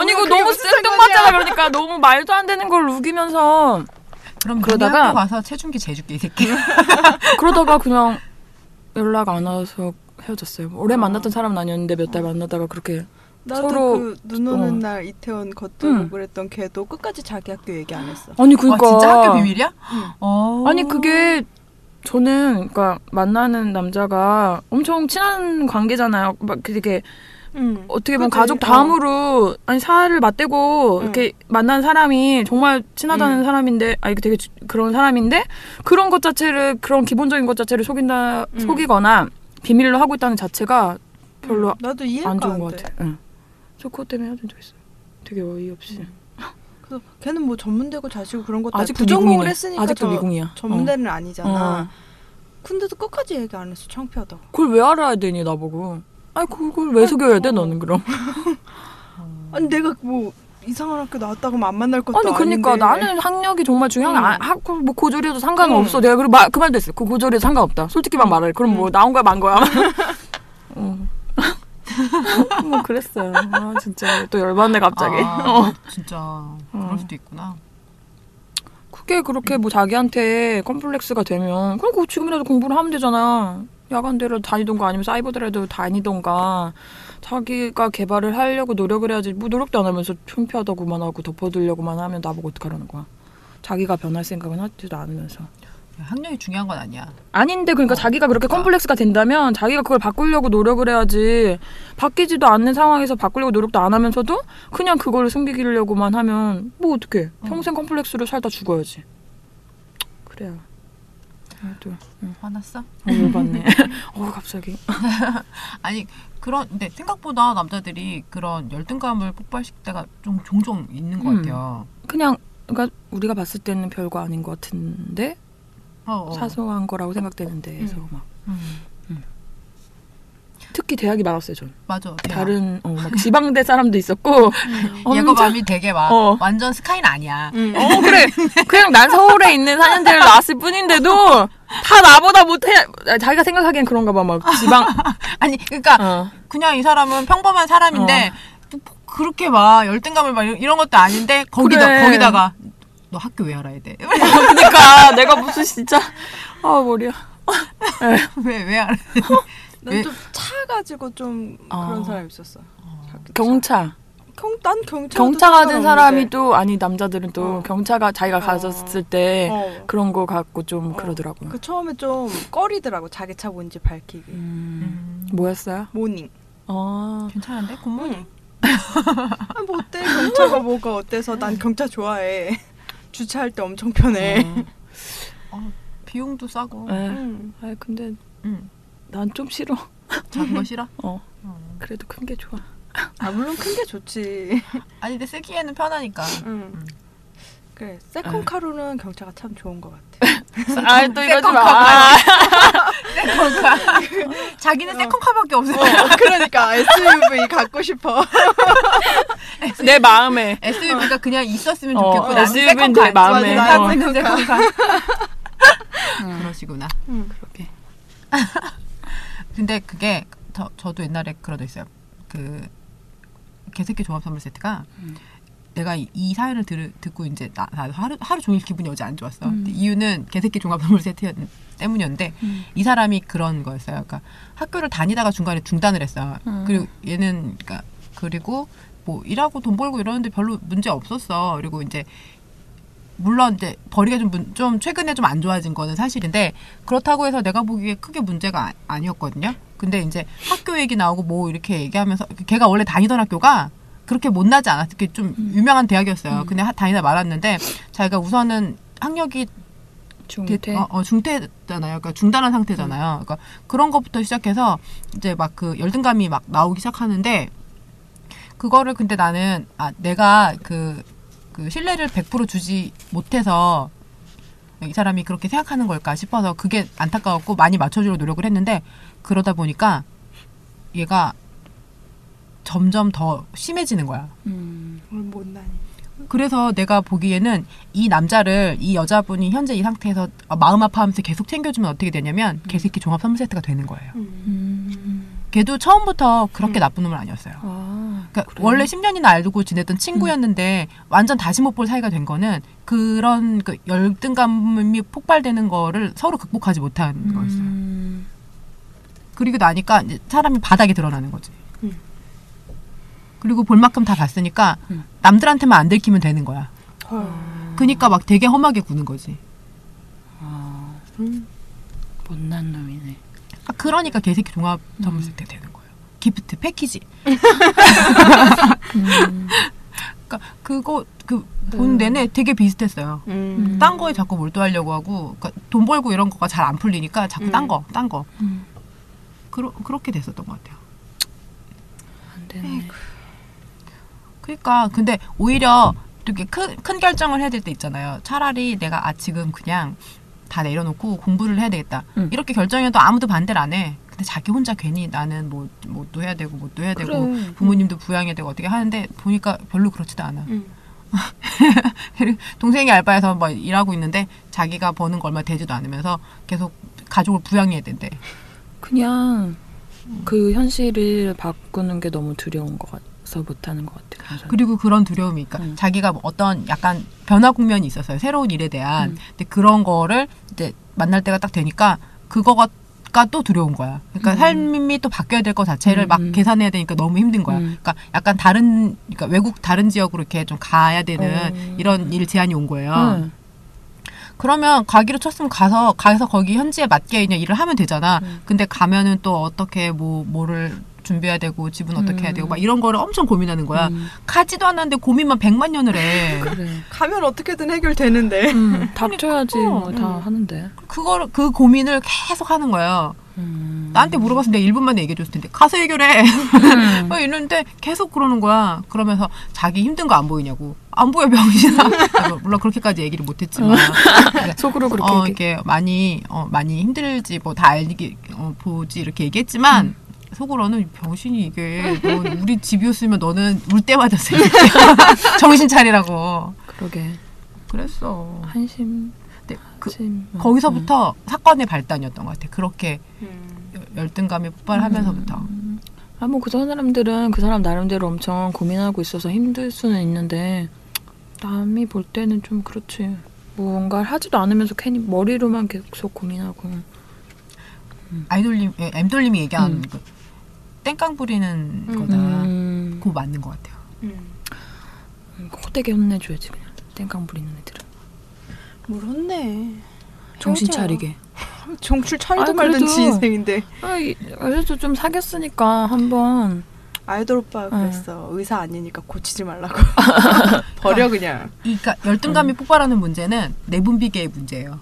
아니 이거 너무 무슨 생뚱맞잖아. 그러니까 너무 말도 안 되는 걸 우기면서 그럼 그러다가- 가서 체중계 재줄게 이 새끼. *laughs* 그러다가 그냥 *laughs* 연락 안 와서 헤어졌어요. 오래 만났던 사람은 아니었는데 몇 달 만나다가 그렇게 서로- 그 눈 오는 어. 날 이태원 겉돌고 응. 그랬던 걔도 끝까지 자기 학교 얘기 안 했어. 아니 그러니까 아, 진짜 학교 비밀이야? 응. 어. 아니 그게 저는 그러니까 만나는 남자가 엄청 친한 관계잖아요. 막 되게 응. 어떻게 보면 그치? 가족 다음으로 아니 살을 맞대고 응. 이렇게 만난 사람이 정말 친하다는 응. 사람인데 아니 되게 주- 그런 사람인데 그런 것 자체를 그런 기본적인 것 자체를 속인다 응. 속이거나 비밀로 하고 있다는 자체가 별로 나도 이해가 안 좋은 안것 돼. 같아. 응. 저 그것 때문에 헤어진 적 있어. 되게 어이없이. 그래서 걔는 뭐 전문대고 자시고 그런 것도 아직도 부전공을. 했으니까 아직도 저 미궁이야. 전문대는 어. 아니잖아. 어. 근데도 끝까지 얘기 안 했어. 창피하다고. 그걸 왜 알아야 되니 나보고. 아니 그걸 왜 속여야 돼 어. 너는 그럼? *laughs* 아니 내가 뭐 이상한 학교 나왔다고 안 만날 것도 아니 그러니까 아닌데. 나는 학력이 정말 중요한 게 응. 아, 학교 뭐 고졸이어도 상관없어. 응. 내가 그리고 말, 그 말도 했어. 그 고졸이어도 상관없다. 솔직히만 말해. 그럼 뭐 응. 나온 거야 만 거야. 응. *laughs* *laughs* *laughs* 뭐 그랬어요. 아 진짜 또 열받네 갑자기. 아, 어. 진짜 그럴 수도 있구나. 그게 그렇게 뭐 자기한테 컴플렉스가 되면 그럼 그 지금이라도 공부를 하면 되잖아. 야간대로 다니던가 아니면 사이버대라도 다니던가 자기가 개발을 하려고 노력을 해야지 뭐 노력도 안 하면서 창피하다고만 하고 덮어두려고만 하면 나보고 어떡하라는 거야. 자기가 변할 생각은 하지도 않으면서. 학력이 중요한 건 아니야. 아닌데 그러니까 어, 자기가 그렇게 그러니까. 컴플렉스가 된다면 자기가 그걸 바꾸려고 노력을 해야지 바뀌지도 않는 상황에서 바꾸려고 노력도 안 하면서도 그냥 그걸 숨기려고만 하면 뭐 어떡해 평생 컴플렉스로 살다 죽어야지 그래요 아, 또 화났어? 어, 열받네 *laughs* 어 갑자기 *laughs* 아니 그런 근데 생각보다 남자들이 그런 열등감을 폭발시킬 때가 좀 종종 있는 것 음. 같아요. 그냥 그러니까 우리가 봤을 때는 별거 아닌 것 같은데 어, 어. 사소한 거라고 생각되는데 해서 막 음, 특히 대학이 많았어요 전 맞아. 대학. 다른 어, 막 *laughs* 지방대 사람도 있었고 마음이 되게 막 어. 완전 스카이는 아니야. 응. *laughs* 어 그래 그냥 난 서울에 있는 4년제를 나왔을 뿐인데도 다 나보다 못해 아, 자기가 생각하기엔 그런가 봐 막 지방 *laughs* 아니 그러니까 어. 그냥 이 사람은 평범한 사람인데 뭐 그렇게 막 열등감을 막 이런- 이런 것도 아닌데 거기다 그래. 거기다가 너 학교 왜 알아야 돼? *laughs* 그러니까 내가 무슨 진짜 아 머리야 왜 왜? *laughs* 왜- 난좀 차가지고 좀 어. 그런 사람 있었어. 학교 경차 경, 난 경차. 경차 가진 사람이 또 아니 남자들은 또 어. 경차가 자기가 어. 가졌을 때 어. 그런 거 갖고 좀 어. 그러더라고요 그 처음에 좀 꺼리더라고 자기 차 뭔지 밝히기. 음, 음, 뭐였어요? 모닝. 어 괜찮은데 굿모닝. 아, 뭐 어때 경차가 뭐가 어때서 난 경차 좋아해. 주차할 때 엄청 편해. 어, *laughs* 비용도 싸고. 에. 음. 아 근데 음, 난좀 싫어 작은 거 싫어? 어 어. 그래도 큰 게 좋아 아 물론 큰 게 좋지. *laughs* 아니 근데 쓰기에는 편하니까. 음. 음. 그래 에. 세컨카로는 경차가 참 좋은 것 같아. *laughs* 아또 이러지 마 second car. 자기는 second car밖에 없어. 그러니까 SUV 갖고 싶어. 내 마음에 SUV가 그냥 있었으면 어, 좋겠고 나는 SUV 는 second car 내 마음에. 어. 나는 second car. second car. 그러시구나. 음. 그러게 *laughs* 근데 그게 저, 저도 옛날에 적 있어요. 그 개새끼 종합 선물 세트가 음. 내가 이, 이 사연을 들, 듣고 이제 나, 나 하루 하루 종일 기분이 어제 안 좋았어. 음. 이유는 개새끼 종합 선물 세트 때문이었는데 음. 이 사람이 그런 거였어요. 그러니까 학교를 다니다가 중간에 중단을 했어. 음. 그리고 얘는 그러니까 그리고 뭐 일하고 돈 벌고 이러는데 별로 문제 없었어. 그리고 이제 물론 이제 벌이가 좀, 문- 좀 최근에 좀 안 좋아진 거는 사실인데 그렇다고 해서 내가 보기에 크게 문제가 아, 니었거든요 근데 이제 학교 얘기 나오고 뭐 이렇게 얘기하면서 걔가 원래 다니던 학교가 그렇게 못나지 않았어. 그게 좀 유명한 대학이었어요. 근데 하- 다니다 말았는데 자기가 우선은 학력이 중퇴 대- 어, 어, 중퇴잖아요. 그러니까 중단한 상태잖아요. 그러니까 그런 것부터 시작해서 이제 막 그 열등감이 막 나오기 시작하는데 그거를 근데 나는 아 내가 그, 그 신뢰를 100% 주지 못해서 이 사람이 그렇게 생각하는 걸까 싶어서 그게 안타까웠고 많이 맞춰주려고 노력을 했는데 그러다 보니까 얘가 점점 더 심해지는 거야. 음. 그래서 내가 보기에는 이 남자를 이 여자분이 현재 이 상태에서 마음 아파하면서 계속 챙겨주면 어떻게 되냐면 개새끼 종합 선물 세트가 되는 거예요. 음. 걔도 처음부터 그렇게 음. 나쁜 놈은 아니었어요. 아 그러니까 그래요? 원래 10년이나 알고 지냈던 친구였는데 완전 다시 못 볼 사이가 된 거는 그런 그 열등감이 폭발되는 거를 서로 극복하지 못한 거였어요. 음. 그리고 나니까 이제 사람이 바닥에 드러나는 거지. 음. 그리고 볼 만큼 다 봤으니까 음. 남들한테만 안 들키면 되는 거야. 헐. 그니까 막 되게 험하게 구는 거지. 아, 음. 못난 놈이네. 아, 그러니까 개새끼 종합 선물 세트가 되는 거예요. 기프트 패키지. *laughs* 음. 그러니까 그거 그본 내내 되게 비슷했어요. 음. 딴 거에 자꾸 몰두하려고 하고 그러니까 돈 벌고 이런 거가 잘 안 풀리니까 자꾸 딴 음. 거, 딴 거. 음. 그러, 그렇게 됐었던 것 같아요. 안 되네. 그러니까 근데 오히려 이렇게 큰, 큰 결정을 해야 될 때 있잖아요. 차라리 내가 아 지금 그냥 다 내려놓고 공부를 해야 되겠다. 응. 이렇게 결정해도 아무도 반대를 안 해. 근데 자기 혼자 괜히 나는 뭐 뭐도 해야 되고 뭐도 해야 되고 그래. 부모님도 부양해야 되고 어떻게 하는데 보니까 별로 그렇지도 않아. 음. *laughs* 동생이 알바에서 뭐 일하고 있는데 자기가 버는 거 얼마 되지도 않으면서 계속 가족을 부양해야 된대. 그냥 그 현실을 바꾸는 게 너무 두려운 것 같아 서 못하는 것 같아요. 그래서. 그리고 그런 두려움이 그러니까 음. 자기가 뭐 어떤 약간 변화 국면이 있었어요. 새로운 일에 대한. 음. 근데 그런 거를 이제 만날 때가 딱 되니까 그거가 또 두려운 거야. 그러니까 음. 삶이 또 바뀌어야 될 것 자체를 음, 막 음. 계산해야 되니까 너무 힘든 거야. 음. 그러니까 약간 다른 그러니까 외국 다른 지역으로 이렇게 좀 가야 되는 어. 이런 일 제한이 온 거예요. 응. 그러면 가기로 쳤으면 가서 가서 거기 현지에 맞게 그냥 일을 하면 되잖아. 음. 근데 가면은 또 어떻게 뭐 뭐를 준비해야 되고 집은 어떻게 해야 되고 음. 막 이런 거를 엄청 고민하는 거야. 음. 가지도 않았는데 고민만 백만 년을 해. *laughs* 그래. 가면 어떻게든 해결되는데. 음, 닥쳐야지 뭐 음. 다 하는데. 그거를 그 고민을 계속 하는. 음. 나한테 물어봤을 때 1분 만에 얘기해 줬을 텐데 가서 해결해. 음. *laughs* 막 이러는데 계속 그러는 거야. 그러면서 자기 힘든 거 안 보이냐고. 안 보여 병신아. *laughs* 물론 그렇게까지 얘기를 못했지만 속으로 그렇게 어, 얘기- 이렇게 많이 어, 많이 힘들지 뭐 다 알기 어, 보지 이렇게 얘기했지만 음. 속으로는 병신이 이게 너 우리 집이었으면 너는 울때 맞았어. *laughs* 정신 차리라고. 그러게 그랬어. 한심. 근데 그 심. 거기서부터 사건의 발단이었던 것 같아. 그렇게 음. 열등감이 폭발하면서부터. 아뭐 그 사람들은 그 사람 나름대로 엄청 고민하고 있어서 힘들 수는 있는데 남이 볼 때는 좀 그렇지. 뭔가를 하지도 않으면서 괜히 머리로만 계속 고민하고. 아이돌님, 예, 엠돌님이 얘기한 음. 그 땡깡 부리는 음. 거다. 음. 그거 맞는 것 같아요. 음. 음, 호되게 혼내줘야지 그냥. 땡깡 부리는 애들은. 뭘 혼내. 정신 헤어져요. 차리게. 정출 차리도 아, 말든 그래도- 지 인생인데. 아, 이- 그래도 좀 사귀었으니까 한번 아이돌 오빠가 응. 그랬어. 의사 아니니까 고치지 말라고. *laughs* 버려 그냥. 이 그러니까 열등감이 폭발하는 문제는 내분비계의 문제예요.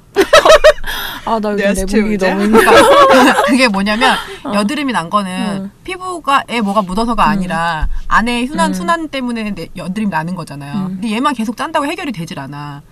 아 나 요즘 내분비? 너무 힘들어. 그러니까 *laughs* 그게 뭐냐면 *laughs* 여드름이 난 거는 어. 피부가에 뭐가 묻어서가 아니라 안에 순환 음. 순환 때문에 내- 여드름이 나는 거잖아요. 음. 근데 얘만 계속 짠다고 해결이 되질 않아.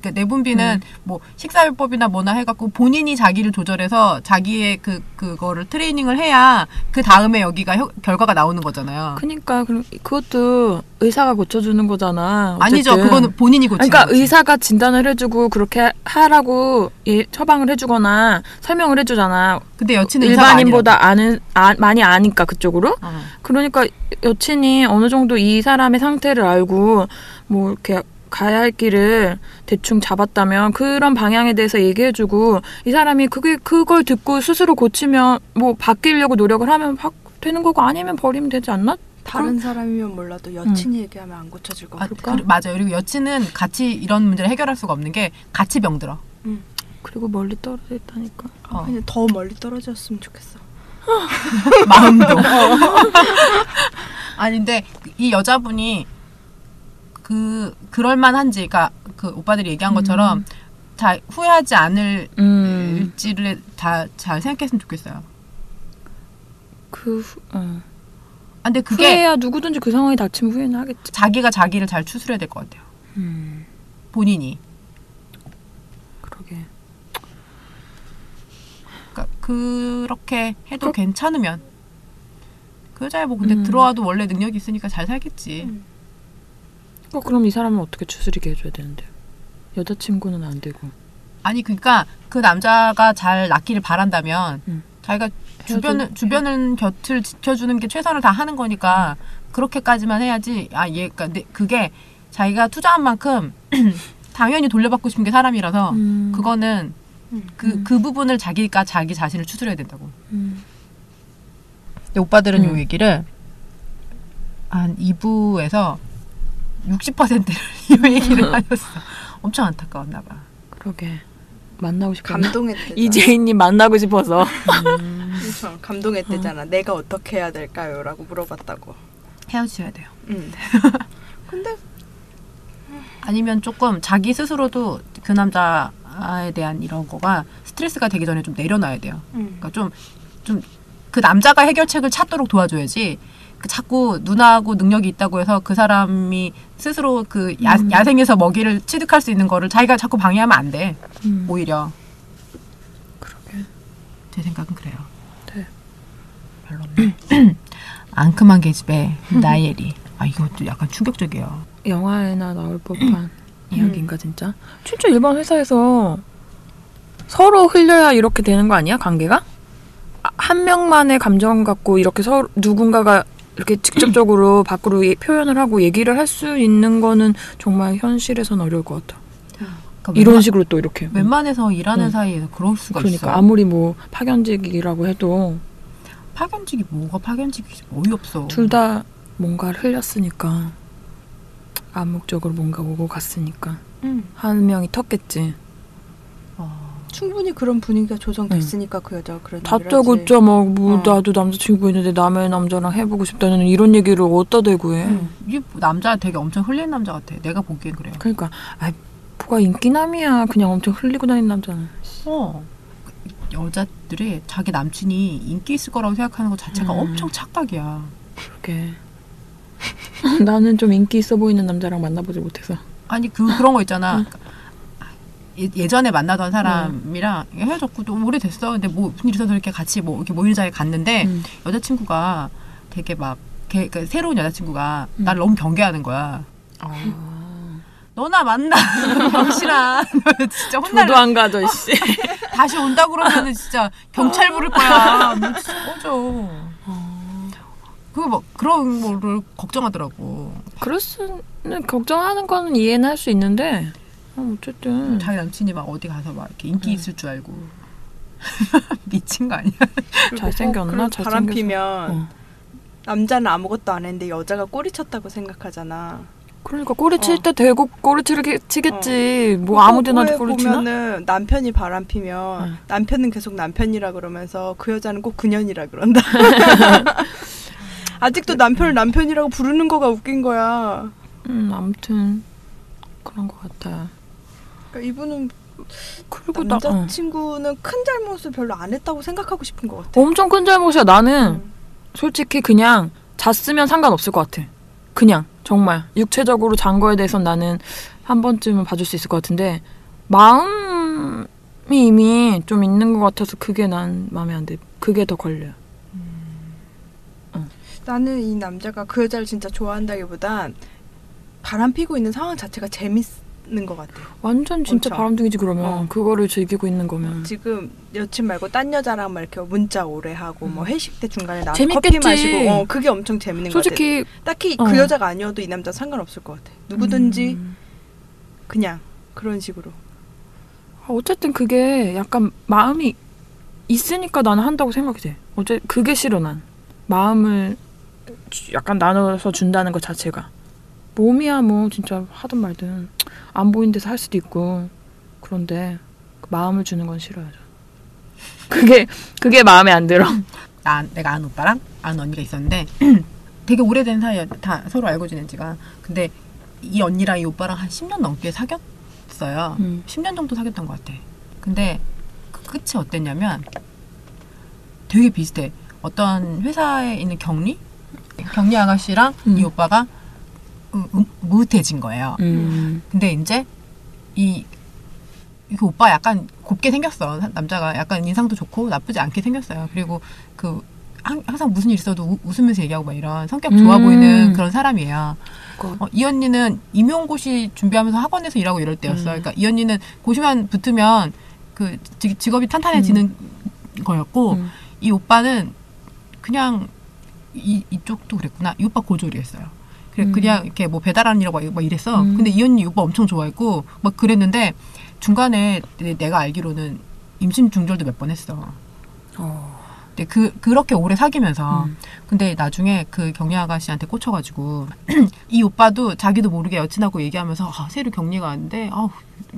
그러니까 내분비는 음. 뭐 식사요법이나 뭐나 해갖고 본인이 자기를 조절해서 자기의 그 그거를 트레이닝을 해야 그 다음에 여기가 효- 결과가 나오는 거잖아요. 그니까 그럼 그것도 의사가 고쳐주는 거잖아. 아니죠. 어쨌든. 그거는 본인이 고치는 그러니까 거지. 의사가 진단을 해주고 그렇게 하라고 예, 처방을 해주거나 설명을 해주잖아. 근데 여친은 일반인보다 아는 아, 많이 아니까 그쪽으로. 어. 그러니까 여친이 어느 정도 이 사람의 상태를 알고 뭐 이렇게 가야 할 길을 대충 잡았다면 그런 방향에 대해서 얘기해주고 이 사람이 그게 그걸 듣고 스스로 고치면 뭐 바뀌려고 노력을 하면 바, 되는 거고 아니면 버리면 되지 않나? 다른 사람이면 몰라도 여친이 얘기하면 안 고쳐질 것 아, 같아. 그, 맞아요. 그리고 여친은 같이 이런 문제를 해결할 수가 없는 게 같이 병들어. 그리고 멀리 떨어져 있다니까. 어. 그냥 더 멀리 떨어졌으면 좋겠어. *laughs* 마음도. *laughs* 아니 근데 이 여자분이 그 그럴 만한지 그러니까 그 오빠들이 얘기한 것처럼 자 후회하지 음. 않을지를 다잘 생각했으면 좋겠어요. 그 후, 어. 아, 근데 그게 후회야 누구든지 그 상황이 닥치면 후회는 하겠지. 자기가 자기를 잘 추스려야 될 것 같아요. 음. 본인이. 그러게. 그러니까 그렇게 해도 그- 괜찮으면 그 여자야 뭐 근데 음. 들어와도 원래 능력이 있으니까 잘 살겠지. 음. 어, 그럼 이 사람은 어떻게 추스리게 해줘야 되는데요? 여자친구는 안 되고. 아니 그러니까 그 남자가 잘 낫기를 바란다면 음. 자기가 헤어져- 주변은 주변은 곁을 지켜주는 게 최선을 다 하는 거니까 그렇게까지만 해야지 아얘 그러니까 근데 그게 자기가 투자한 만큼 *clears throat* 당연히 돌려받고 싶은 게 사람이라서 음. 그거는 음. 그그 부분을 자기가 자기 자신을 추스려야 된다고. 음. 근데 오빠들은 음. 요 얘기를 한 2부에서 60%를 이 얘기를 하셨어. 엄청 안타까웠나 봐. 그러게. 만나고 싶었나? 감동했대. 이재인님 만나고 싶어서. *laughs* 그렇죠. 감동했대잖아. 내가 어떻게 해야 될까요?라고 물어봤다고. 헤어지셔야 돼요. 응. *laughs* 근데 아니면 조금 자기 스스로도 그 남자에 대한 이런 거가 스트레스가 되기 전에 좀 내려놔야 돼요. 응. 그러니까 좀 좀 그 남자가 해결책을 찾도록 도와줘야지. 그 자꾸 누나하고 능력이 있다고 해서 그 사람이 스스로 그 야, 음. 야생에서 먹이를 취득할 수 있는 거를 자기가 자꾸 방해하면 안 돼. 음. 오히려 그러게. 제 생각은 그래요. 네. 별로네. 앙큼한 계집애 나이엘이. 아 이것도 약간 충격적이에요. 영화에나 나올 법한 *clears throat* 이야기인가 진짜? 진짜 일반 회사에서 서로 흘려야 이렇게 되는 거 아니야 관계가? 아, 한 명만의 감정 갖고 이렇게 서로 누군가가 이렇게 직접적으로 *clears throat* 밖으로 예- 표현을 하고 얘기를 할 수 있는 거는 정말 현실에선 어려울 것 같아. 그러니까 이런 웬만- 식으로 또 이렇게. 웬만해서 일하는 음. 사이에서 그럴 수가 그러니까 있어. 아무리 뭐 파견직이라고 해도 파견직이 뭐가 파견직이지 어이없어. 둘 다 뭔가를 흘렸으니까 암묵적으로 뭔가 오고 갔으니까 응. 한 명이 텄겠지. 어, 충분히 그런 분위기가 조성됐으니까 그 여자가 그런 얘기를 다짜 하지. 고짜 막뭐 어. 나도 남자친구 있는데 남의 남자랑 해보고 싶다는 이런 얘기를 어디다 대고 해. 응. 이 남자 되게 엄청 흘리는 남자 같아. 내가 보기엔 그래요. 그러니까 아 뭐가 인기남이야. 그냥 엄청 흘리고 다니는 남자는. 어. 여자들이 자기 남친이 인기 있을 거라고 생각하는 것 자체가 음. 엄청 착각이야. 그게 *laughs* 나는 좀 인기 있어 보이는 남자랑 만나보지 못해서. 아니 그 그런 거 있잖아. 예, 예전에 만나던 사람이랑 헤어졌고 또 오래됐어. 근데 뭐 무슨 일 있어서 이렇게 같이 뭐 이렇게 모임 자리에 갔는데 음. 여자친구가 되게 막 걔, 그 새로운 여자친구가 음. 날 너무 경계하는 거야. 아. 너나 만나 *laughs* 병신아. 너 진짜 혼날 저도 안 가죠, 씨. *laughs* 다시 온다 그러면은 진짜 경찰 부를 거야. 너 진짜 꺼져. 어. 그거 뭐 그런 거를 걱정하더라고. 그럴 수는 걱정하는 거는 이해는 할 수 있는데 어, 어쨌든 자기 남친이 막 어디 가서 막 이렇게 인기 음. 있을 줄 알고 *laughs* 미친 거 아니야? 잘생겼나? 잘생겨서. 바람 피면 어. 남자는 아무것도 안 했는데 여자가 꼬리 쳤다고 생각하잖아. 그러니까 꼬리 칠 어. 때 대고 꼬리 치르게 치겠지. 뭐 아무데나 꼬리 치나? 보면은 남편이 바람 피면 응. 남편은 계속 남편이라 그러면서 그 여자는 꼭 그년이라 그런다. *laughs* 아직도 남편을 남편이라고 부르는 거가 웃긴 거야. 음, 아무튼 그런 것 같아. 그러니까 이분은 그리고 나 어. 남자친구는 큰 잘못을 별로 안 했다고 생각하고 싶은 것 같아. 엄청 큰 잘못이야. 나는 응. 솔직히 그냥 잤으면 상관없을 것 같아. 그냥 정말 육체적으로 잔 거에 대해선 나는 한 번쯤은 봐줄 수 있을 것 같은데 마음이 이미 좀 있는 것 같아서 그게 난 마음에 안 돼. 그게 더 걸려요. 나는 이 남자가 그 여자를 진짜 좋아한다기보단 바람 피고 있는 상황 자체가 재밌 는 것 같아. 완전 진짜 그렇죠. 바람둥이지 그러면 어. 그거를 즐기고 있는 거면 지금 여친 말고 딴 여자랑 막 이렇게 문자 오래 하고 뭐 회식 때 중간에 재밌겠지. 커피 마시고 어 그게 엄청 재밌는 것 같아. 솔직히 딱히 어. 그 여자가 아니어도 이 남자 상관없을 것 같아. 누구든지 음, 그냥 그런 식으로. 아, 어쨌든 그게 약간 마음이 있으니까 나는 한다고 생각이 돼. 어째 그게 싫어 난 마음을 주- 약간 나눠서 준다는 것 자체가 몸이야 뭐 진짜 하든 말든 안 보이는 데서 할 수도 있고 그런데 그 마음을 주는 건 싫어요. 저. 그게 그게 마음에 안 들어. *laughs* 나 내가 아는 오빠랑 아는 언니가 있었는데 *clears throat* 되게 오래된 사이야. 다 서로 알고 지낸 지가. 근데 이 언니랑 이 오빠랑 한 10년 넘게 사귀었어요. 음. 10년 정도 사귀었던 것 같아. 근데 그 끝이 어땠냐면 되게 비슷해. 어떤 회사에 있는 격리? 격리 아가씨랑 음. 이 오빠가 무태해진 거예요. 음. 근데 이제 이, 이 오빠 약간 곱게 생겼어. 사- 남자가 약간 인상도 좋고 나쁘지 않게 생겼어요. 그리고 그 항- 항상 무슨 일 있어도 우- 웃으면서 얘기하고 막 이런 성격 좋아 음. 보이는 그런 사람이에요. 어, 이 언니는 임용고시 준비하면서 학원에서 일하고 이럴 때였어. 음. 그러니까 이 언니는 고시만 붙으면 그 직- 직업이 탄탄해지는 거였고 음. 이 오빠는 그냥 이, 이쪽도 그랬구나. 이 오빠 고졸이었어요. 그래 음. 그냥 이렇게 뭐 배달하는 일하고 막 이랬어. 음. 근데 이 언니 이 오빠 엄청 좋아했고 막 그랬는데 중간에 내- 내가 알기로는 임신 중절도 몇 번 했어. 어. 근데 그 그렇게 오래 사귀면서 음. 근데 나중에 그 경리 아가씨한테 꽂혀가지고 *clears throat* 이 오빠도 자기도 모르게 여친하고 얘기하면서 아, 새로 격리가 왔는데 아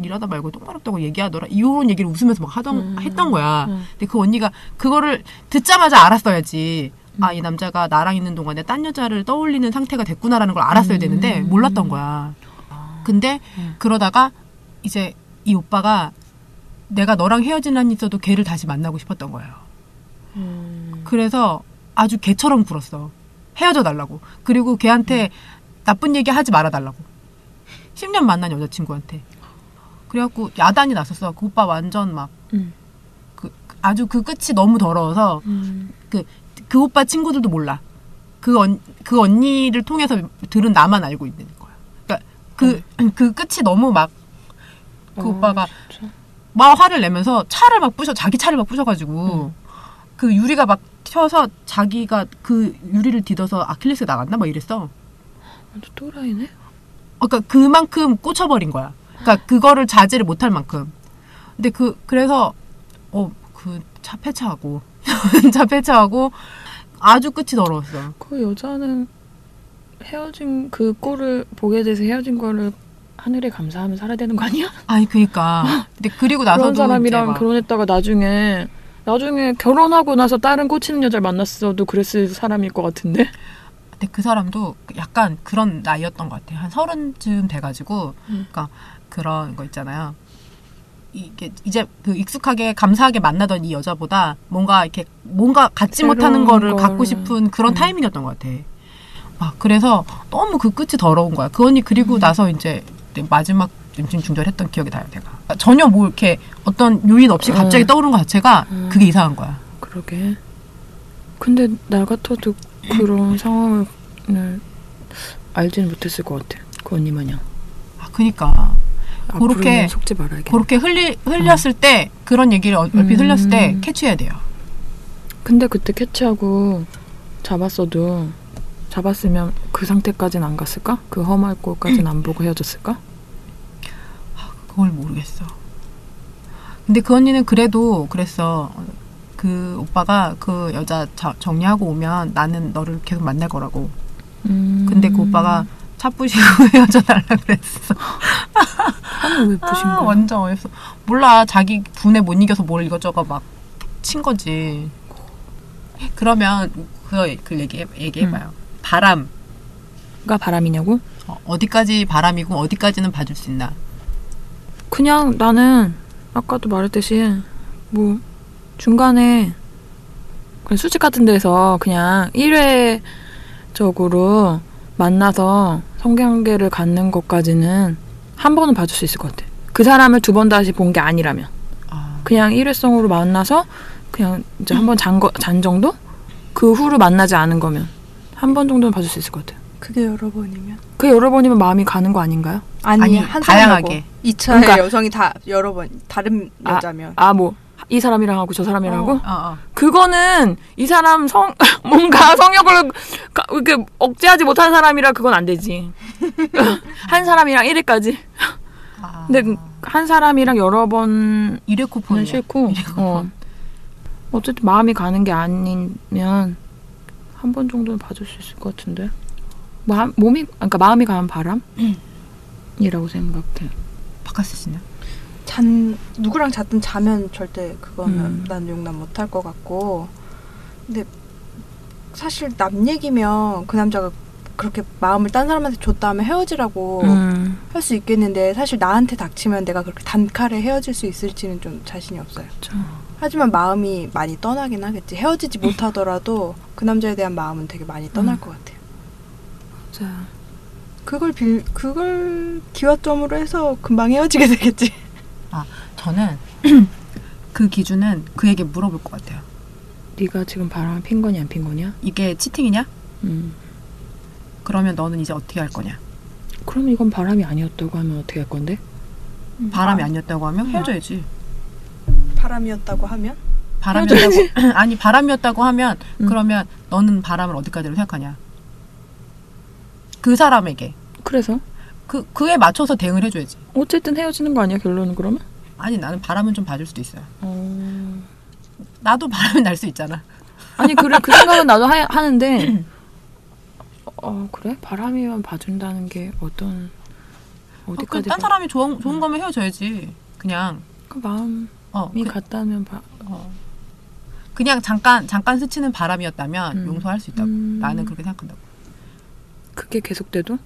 일하다 말고 똥마렵다고 얘기하더라 이런 얘기를 웃으면서 막 하던 음. 했던 거야. 음. 근데 그 언니가 그거를 듣자마자 알았어야지. 아 이 남자가 나랑 있는 동안에 딴 여자를 떠올리는 상태가 됐구나라는 걸 알았어야 되는데 음. 몰랐던 거야. 근데 음. 그러다가 이제 이 오빠가 내가 너랑 헤어진 한 있어도 걔를 다시 만나고 싶었던 거예요. 음. 그래서 아주 개처럼 굴었어. 헤어져 달라고. 그리고 걔한테 나쁜 얘기 하지 말아 달라고. 10년 만난 여자친구한테. 그래갖고 야단이 났었어. 그 오빠 완전 막 음. 그, 아주 그 끝이 너무 더러워서 음. 그 오빠 친구들도 몰라. 그, 언, 그 언니를 통해서 들은 나만 알고 있는 거야. 그러니까 그, 그 끝이 너무 막그 어, 오빠가 진짜. 막 화를 내면서 차를 막 부셔 자기 차를 막 부셔가지고 그 유리가 막 튀어서 자기가 그 유리를 뒤져서 아킬레스 나갔나 막 이랬어. 완전 또라이네. 어, 그러니까 그만큼 꽂혀버린 거야. 그러니까 그거를 자제를 못할 만큼. 근데 그 그래서 어 그 차 폐차하고 *laughs* 차 폐차하고 아주 끝이 더러웠어. 그 여자는 헤어진 그 꼴을 보게 돼서 헤어진 거를 하늘에 감사하며 살아야 되는 거 아니야? *laughs* 아니 그니까. 근데 그리고 나서도 그런 사람이랑 결혼했다가 나중에 나중에 결혼하고 나서 다른 꽂히는 여자를 만났어도 그랬을 사람일 것 같은데. 근데 그 사람도 약간 그런 나이였던 것 같아. 한 서른쯤 돼가지고, 음. 그러니까 그런 거 있잖아요. 이게 이제 그 익숙하게 감사하게 만나던 이 여자보다 뭔가 이렇게 뭔가 갖지 못하는 거를 거를. 갖고 싶은 그런 음. 타이밍이었던 것 같아. 막 그래서 너무 그 끝이 더러운 거야. 그 언니 그리고 음. 나서 이제 마지막 임신 중절했던 기억이 나요, 내가. 그러니까 전혀 뭐 이렇게 어떤 요인 없이 갑자기 음. 떠오른 것 자체가 음. 그게 이상한 거야. 그러게. 근데 나 같아도 그런 *clears throat* 상황을 알지는 못했을 것 같아. 그 언니 마냥. 아, 그니까. 그렇게- 속지 말아야겠네. 그렇게 흘리, 흘렸을 때 그런 얘기를 얼핏 음. 흘렸을 때 캐치해야 돼요. 근데 그때 캐치하고 잡았어도 잡았으면 그 상태까지는 안 갔을까? 그 험할 꼴까지는 안 보고 헤어졌을까? 그걸 모르겠어. 근데 그 언니는 그래도 그랬어. 그 오빠가 그 여자 자- 정리하고 오면 나는 너를 계속 만날 거라고. 음. 근데 그 오빠가 차 부시고 *laughs* 헤어져 달라 그랬어. 하늘 왜 부신 아, 거야? 완전 어이없어. 몰라. 자기 분에 못 이겨서 뭘 이것저것 막 친 거지. 그러면 그거 그 얘기 얘기해봐요. 바람 가 바람이냐고? 어, 어디까지 바람이고 어디까지는 봐줄 수 있나? 그냥 나는 아까도 말했듯이 뭐 중간에 그냥 술집 같은 데서 그냥 1회적으로 만나서 성관계를 갖는 것까지는 한 번은 봐줄 수 있을 것 같아. 그 사람을 두 번 다시 본 게 아니라면 아, 그냥 일회성으로 만나서 그냥 이제 한번 잔 거 잔 정도 그 후로 만나지 않은 거면 한 번 정도는 봐줄 수 있을 것 같아요. 그게 여러 번이면 그 여러 번이면 마음이 가는 거 아닌가요? 아니, 아니, 한 다양하게. 2차의 그러니까- 여성이 다 여러 번 다른 아, 여자면 아 뭐 이 사람이랑 하고 저 사람이랑 하고 어, 어. 그거는 이 사람 성 *laughs* 뭔가 성욕을 가- 이렇게 억제하지 못하는 사람이라 그건 안 되지. *laughs* 한 사람이랑 1회까지. 아. 근데 그한 사람이랑 여러 번은 이래 쿠폰이야. 싫고 어. 어쨌든 마음이 가는 게 아니면 한 번 정도는 봐줄 수 있을 것 같은데. 마, 몸이 그러니까 마음이 가는 바람이라고 생각해. 바카스 씨는? 잔 누구랑 잤든 자면 절대 그거는 음. 난 용납 못할 것 같고 근데 사실 남 얘기면 그 남자가 그렇게 마음을 딴 사람한테 줬다 하면 헤어지라고 음. 할수 있겠는데 사실 나한테 닥치면 내가 그렇게 단칼에 헤어질 수 있을지는 좀 자신이 없어요. 그쵸. 하지만 마음이 많이 떠나긴 하겠지. 헤어지지 못하더라도 그 남자에 대한 마음은 되게 많이 떠날 음. 것 같아요. 자, 그걸 빌 그걸 기와점으로 해서 금방 헤어지게 되겠지. 저는 *clears throat* 그 기준은 그에게 물어볼 것 같아요. 네가 지금 바람을 핀 거냐 안 핀 거냐? 이게 치팅이냐? 음. 그러면 너는 이제 어떻게 할 거냐? 그럼 이건 바람이 아니었다고 하면 어떻게 할 건데? 바람이 아, 아니었다고 하면 헤어져야지. 바람이었다고 하면 바람이었다고 *laughs* 아니 바람이었다고 하면 음. 그러면 너는 바람을 어디까지로 생각하냐? 그 사람에게 그래서 그 그에 맞춰서 대응을 해줘야지. 어쨌든 헤어지는 거 아니야 결론은 그러면? 아니 나는 바람은 좀 봐줄 수도 있어요. 어... 나도 바람이 날수 있잖아. 아니 그래 그 생각은 나도 하, 하는데 *clears throat* 어 그래 바람이면 봐준다는 게 어떤 어, 어디까지 그딴 봐- 사람이 좋은 좋은 거면 헤어져야지. 그냥 그 마음이 어 그, 같다면 봐. 어. 그냥 잠깐 잠깐 스치는 바람이었다면 음. 용서할 수 있다고. 음. 나는 그렇게 생각한다고. 그게 계속돼도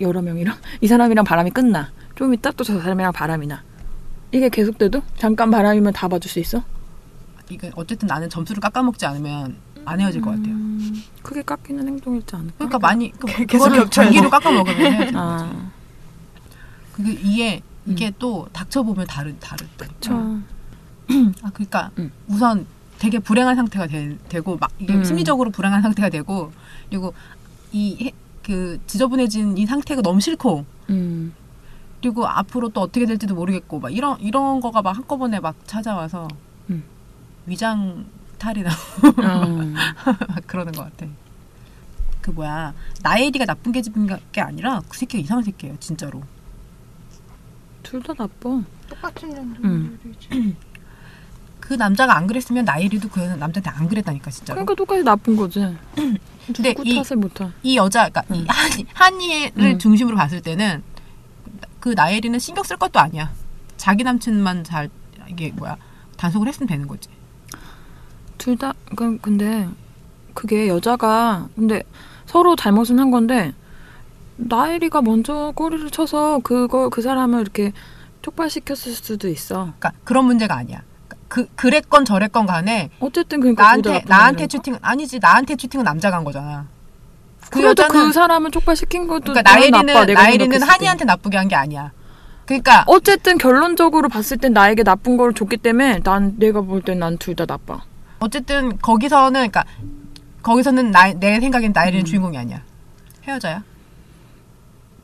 여러 명이랑 이 사람이랑 바람이 끝나 좀 이따 또 저 사람이랑 바람이 나 이게 계속돼도 잠깐 바람이면 다 봐줄 수 있어? 이게 어쨌든 나는 점수를 깎아먹지 않으면 안 헤어질 것 같아요. 음, 크게 깎이는 행동이지 않을까? 그러니까 많이 그, *laughs* 그거를. 전기로 깎아먹으면 헤어지는 거지. 아 그게 이게 이게 또 닥쳐보면 다른 다르. 그쵸 아 그러니까 음. 우선 되게 불행한 상태가 되, 되고 막 이게 음. 심리적으로 불행한 상태가 되고 그리고 이 그 지저분해진 이 상태가 너무 싫고 음. 그리고 앞으로 또 어떻게 될지도 모르겠고 막 이런 이런 거가 막 한꺼번에 막 찾아와서 음. 위장 탈이나 어. 막 *laughs* 그러는 것 같아. 그 뭐야 나엘이가 나쁜 게 집은 게 아니라 그 새끼가 이상한 새끼예요 진짜로. 둘 다 나빠 똑같은 음. 년들이지. 그 남자가 안 그랬으면 나엘이도 그 남자한테 안 그랬다니까 진짜로. 그러니까 똑같이 나쁜 거지 *clears throat* 근데 이 탓을 못해 이 여자, 그러니까 이 음. 한이, 한이를 음. 중심으로 봤을 때는 그 나엘이는 신경 쓸 것도 아니야. 자기 남친만 잘 이게 뭐야 단속을 했으면 되는 거지. 둘다그 근데 그게 여자가 근데 서로 잘못은 한 건데 나엘이가 먼저 꼬리를 쳐서 그거 그 사람을 이렇게 촉발시켰을 수도 있어. 그러니까 그런 문제가 아니야. 그 그랬건 저랬건 간에 어쨌든 그러니까 나한테 나한테. 채팅 아니지 나한테 채팅은 남자가 한 거잖아. 그 그래도 여자는 그 사람을 촉발시킨 것도 그러니까 생각했을 때. 한이한테 나쁘게 한 게 아니야. 그러니까 어쨌든 결론적으로 봤을 땐 나에게 나쁜 걸 줬기 때문에 난 내가 볼 땐 난 둘 다 나빠. 어쨌든 거기서는 그러니까 거기서는 나, 내 생각엔 나엘이는 음. 주인공이 아니야. 헤어져야.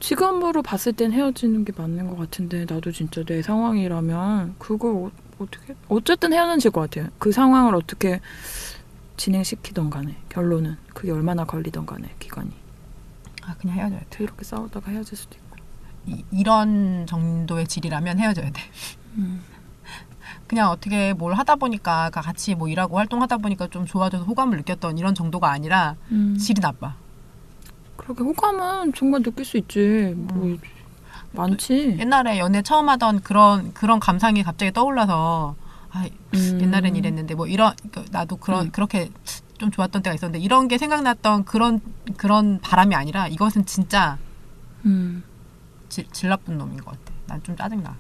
지금으로 봤을 땐 헤어지는 게 맞는 것 같은데 나도 진짜 내 상황이라면 그걸 어, 어떻게 어쨌든 헤어질 것 같아요. 그 상황을 어떻게 진행시키던 간에 결론은 그게 얼마나 걸리던 간에 기간이 아 그냥 헤어져야 돼. 이렇게 싸우다가 헤어질 수도 있고. 이, 이런 정도의 질이라면 헤어져야 돼. 음. 그냥 어떻게 뭘 하다 보니까 같이 뭐 일하고 활동하다 보니까 좀 좋아져서 호감을 느꼈던 이런 정도가 아니라 음. 질이 나빠. 그렇게 호감은 정말 느낄 수 있지. 뭐 음. 많지. 옛날에 연애 처음 하던 그런 그런 감상이 갑자기 떠올라서 아, 음. 옛날엔 이랬는데 뭐 이런 그 나도 그런 음. 그렇게 좀 좋았던 때가 있었는데 이런 게 생각났던 그런 그런 바람이 아니라 이것은 진짜 음. 질, 질 나쁜 놈인 것 같아. 난 좀 짜증 나.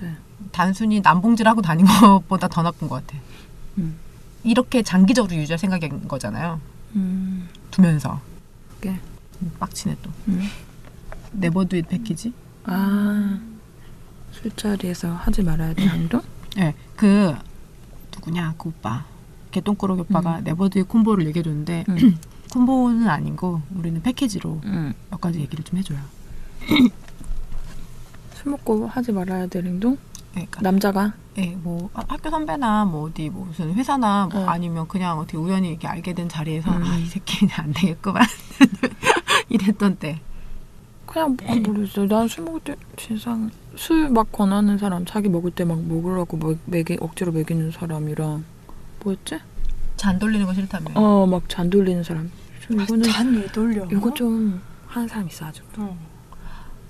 네. 단순히 남봉질하고 다닌 *laughs* 것보다 더 나쁜 것 같아. 음. 이렇게 장기적으로 유지할 생각인 거잖아요. 음. 두면서. 꽤. 음, 빡치네 또. 음. 네버드잇 패키지? 아 술자리에서 하지 말아야 될 행동? 네, 그 누구냐 그 오빠 개똥꾸러기 오빠가 네버드잇 콤보를 얘기해줬는데 음. *clears throat* 콤보는 아니고 우리는 패키지로 음. 몇 가지 얘기를 좀 해줘요. *clears throat* 술 먹고 하지 말아야 될 행동? 네, 그러니까 남자가? 예, 뭐 아, 학교 선배나 뭐 어디 뭐 무슨 회사나 뭐 응. 아니면 그냥 어떻게 우연히 이렇게 알게 된 자리에서 음. 아이 새끼는 안 되겠구만 *laughs* 이랬던 때. 그냥 뭐, 모르겠어. 난술 먹을 때 진상 술 막 권하는 사람 자기 먹을 때 막 먹으라고 먹, 먹이, 억지로 먹이는 사람이랑 뭐였지? 잔 돌리는 거 싫다며. 어 막 잔 돌리는 사람. 좀 이거는 잔왜 돌려? 이거 좀 하는 사람 있어 아주. 어.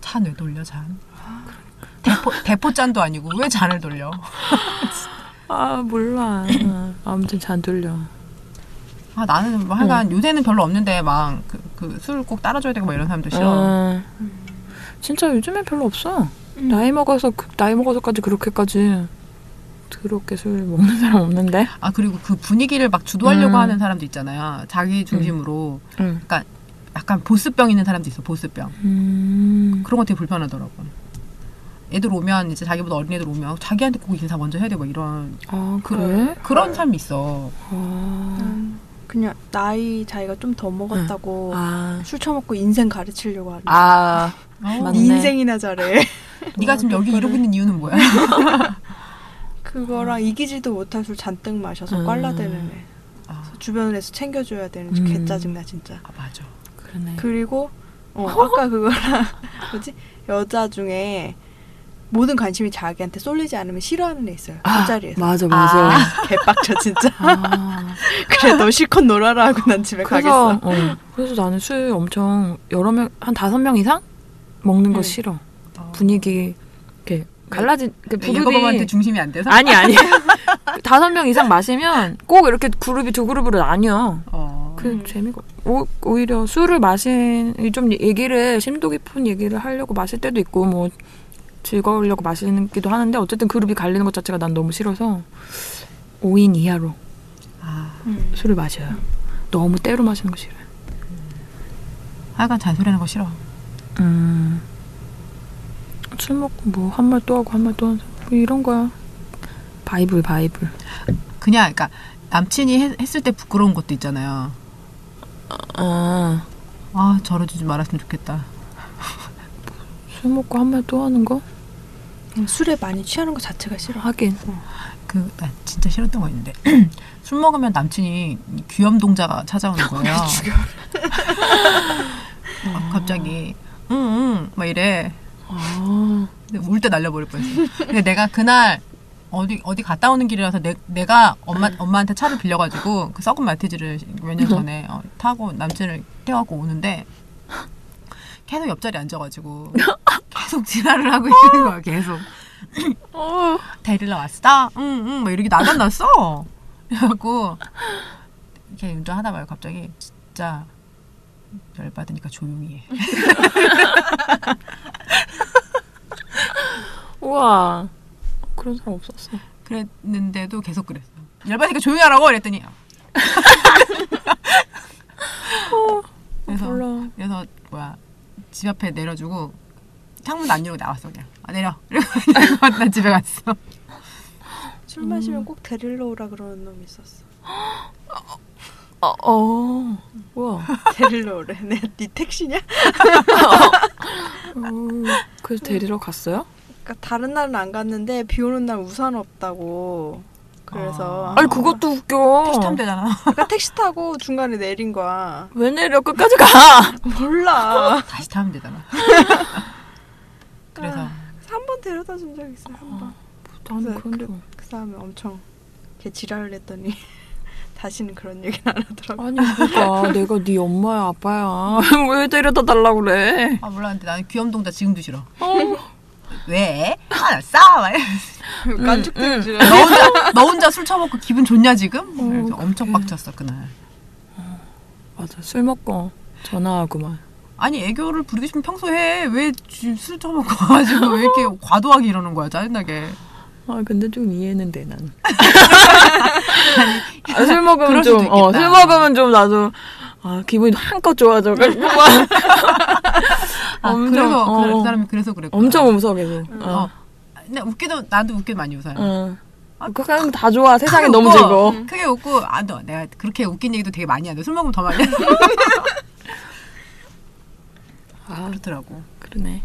잔왜 돌려 잔? 대포 대포 잔도 아니고 왜 잔을 돌려? *laughs* 아 몰라. 어, 아무튼 잔 돌려. 아 나는 뭐 하여간 요새는 별로 없는데 막 그 술 꼭 따라줘야 되고 막 이런 사람도 싫어. 어, 진짜 요즘엔 별로 없어. 음. 나이 먹어서 그- 나이 먹어서까지 그렇게까지 더럽게 술 먹는 *laughs* 사람 없는데. 아 그리고 그 분위기를 막 주도하려고 음. 하는 사람도 있잖아요. 자기 중심으로 응. 약간 보스병 있는 사람도 있어. 보스병. 음. 그런 거 되게 불편하더라고. 애들 오면 이제 자기보다 어린 애들 오면 자기한테 꼭 인사 먼저 해야 되고 이런 아 그래? 그 런 사람이 있어. 아. 음, 그냥 나이 자기가 좀 더 먹었다고 아. 술 처먹고 인생 가르치려고 하는. 아. 네 인생이나 잘해. *laughs* 네가 지금 여기 이러고 있는 이유는 뭐야? *laughs* 그거랑 이기지도 못할 술 잔뜩 마셔서 음. 꽐라대는 애. 아, 주변에서 챙겨줘야 되는 음. 개 짜증나 진짜. 아, 맞아. 그러네. 그리고 어, 아까 그거랑 *laughs* 뭐지 여자 중에 모든 관심이 자기한테 쏠리지 않으면 싫어하는 애 있어요. 아, 술자리에서. 맞아 맞아. *laughs* 개빡쳐 진짜. 아. *laughs* 그래 너 실컷 놀아라 하고 난 집에 그래서 가겠어. 어, 그래서 나는 술 엄청 여러 명 한 다섯 명 이상 먹는 거 음. 싫어. 분위기 이렇게 갈라진 그 예거범한테 그룹이 중심이 안 돼서. 아니 아니 *laughs* 다섯 명 이상 마시면 꼭 이렇게 그룹이 두 그룹으로 나뉘어. 어. 그 음. 재미가 오, 오히려 술을 마신 좀 얘기를 심도 깊은 얘기를 하려고 마실 때도 있고 뭐 즐거우려고 마시기도 하는데 어쨌든 그룹이 갈리는 것 자체가 난 너무 싫어서 5인 이하로 아, 음. 술을 마셔요. 너무 때로 마시는 거 싫어요. 하여간 잔소리하는 거 싫어. 음. 술 먹고 뭐 한 말 또 하고 한 말 또 하고 뭐 이런 거야. 바이블 바이블. 그냥 그러니까 남친이 했, 했을 때 부끄러운 것도 있잖아요. 아. 아 저러지 좀 말았으면 좋겠다. 술 먹고 한 말 또 하는 거? 술에 많이 취하는 거 자체가 싫어. 하긴. 그나 진짜 싫었던 거 있는데 *clears throat* 술 먹으면 남친이 귀염 동자가 찾아오는 *laughs* 거예요. 죽여. *laughs* 어, 갑자기 응 응 막 이래. 아. 울때 날려버릴 뻔했어. 근데 내가 그날 어디 어디 갔다 오는 길이라서 내, 내가 엄마 엄마한테 차를 빌려가지고 그 썩은 말티즈를 몇 년 전에 어, 타고 남친을 태워갖고 오는데 *laughs* 계속 옆자리 에 앉아가지고 계속 지랄을 하고 있는 거야 계속 어. 데리러 왔어? 응 응 막 이렇게 나단 났어. 그래갖고 이렇게 운전하다 말고 갑자기 진짜 열받으니까 조용히 해. *laughs* 우와. 그런 사람 없었어. 그랬는데도 계속 그랬어. 열받으니까 조용히 하라고 그랬더니. *laughs* 그래서 몰라. 그래서 뭐야 집 앞에 내려주고 창문 안 열고 나왔어 그냥. 아 내려. *laughs* 나 집에 갔어. 술 마시면 꼭 데리러 오라 그러는 놈이 있었어. 어, 어. 우와. *laughs* 데리러 오래. 내네 택시냐? 음, 그래서 데리러 갔어요? 그러니까 다른 날은 안 갔는데 비 오는 날 우산 없다고. 그래서 아니 그것도 웃겨. 택시 타면 되잖아. 그러니까 택시 타고 중간에 내린 거야. 왜 내려 끝까지 가? 몰라. 다시 타면 되잖아. *laughs* 그래서 한번 데려다 준 적 있어요. 한 번. 나는 그- 그런 적. 그 다음에 엄청 걔 지랄을 했더니 *laughs* 다시는 그런 얘기는 안 하더라고. 아니 그러니까 내가 네 엄마야 아빠야 *laughs* 왜 데려다 달라고 그래? 아 몰라 근데 나는 귀염동자 지금도 싫어. 어. 왜? 깐죽대는 응. 지랄. 너 혼자 너 혼자 술 처먹고 기분 좋냐 지금? 그래서 어, 엄청. 빡쳤어 그날. 맞아 술 먹고 전화하고만. 아니 애교를 부리고 싶으면 평소에 왜술 처먹고 와가지고 왜 이렇게 *laughs* 과도하게 이러는 거야 짜증나게. 아 근데 좀 이해는 돼 난. *laughs* 아, 술 먹으면 그럴 수도 좀, 어, 먹으면 좀 나도 아 기분이 한껏 좋아져 가지고 *laughs* 막 아, 엄청, 그래서 어. 그 사람이 그래서 그랬고. 엄청 웃어 계속. 어. 어. 근데 웃기도 나도 웃기 많이 웃어요. 어. 그냥 다 좋아. 세상에 너무 웃고, 즐거워. 크게 웃고 아 너 내가 그렇게 웃긴 얘기도 되게 많이 하는데 술 먹으면 더 많이 해. 아 그렇더라고. 그러네.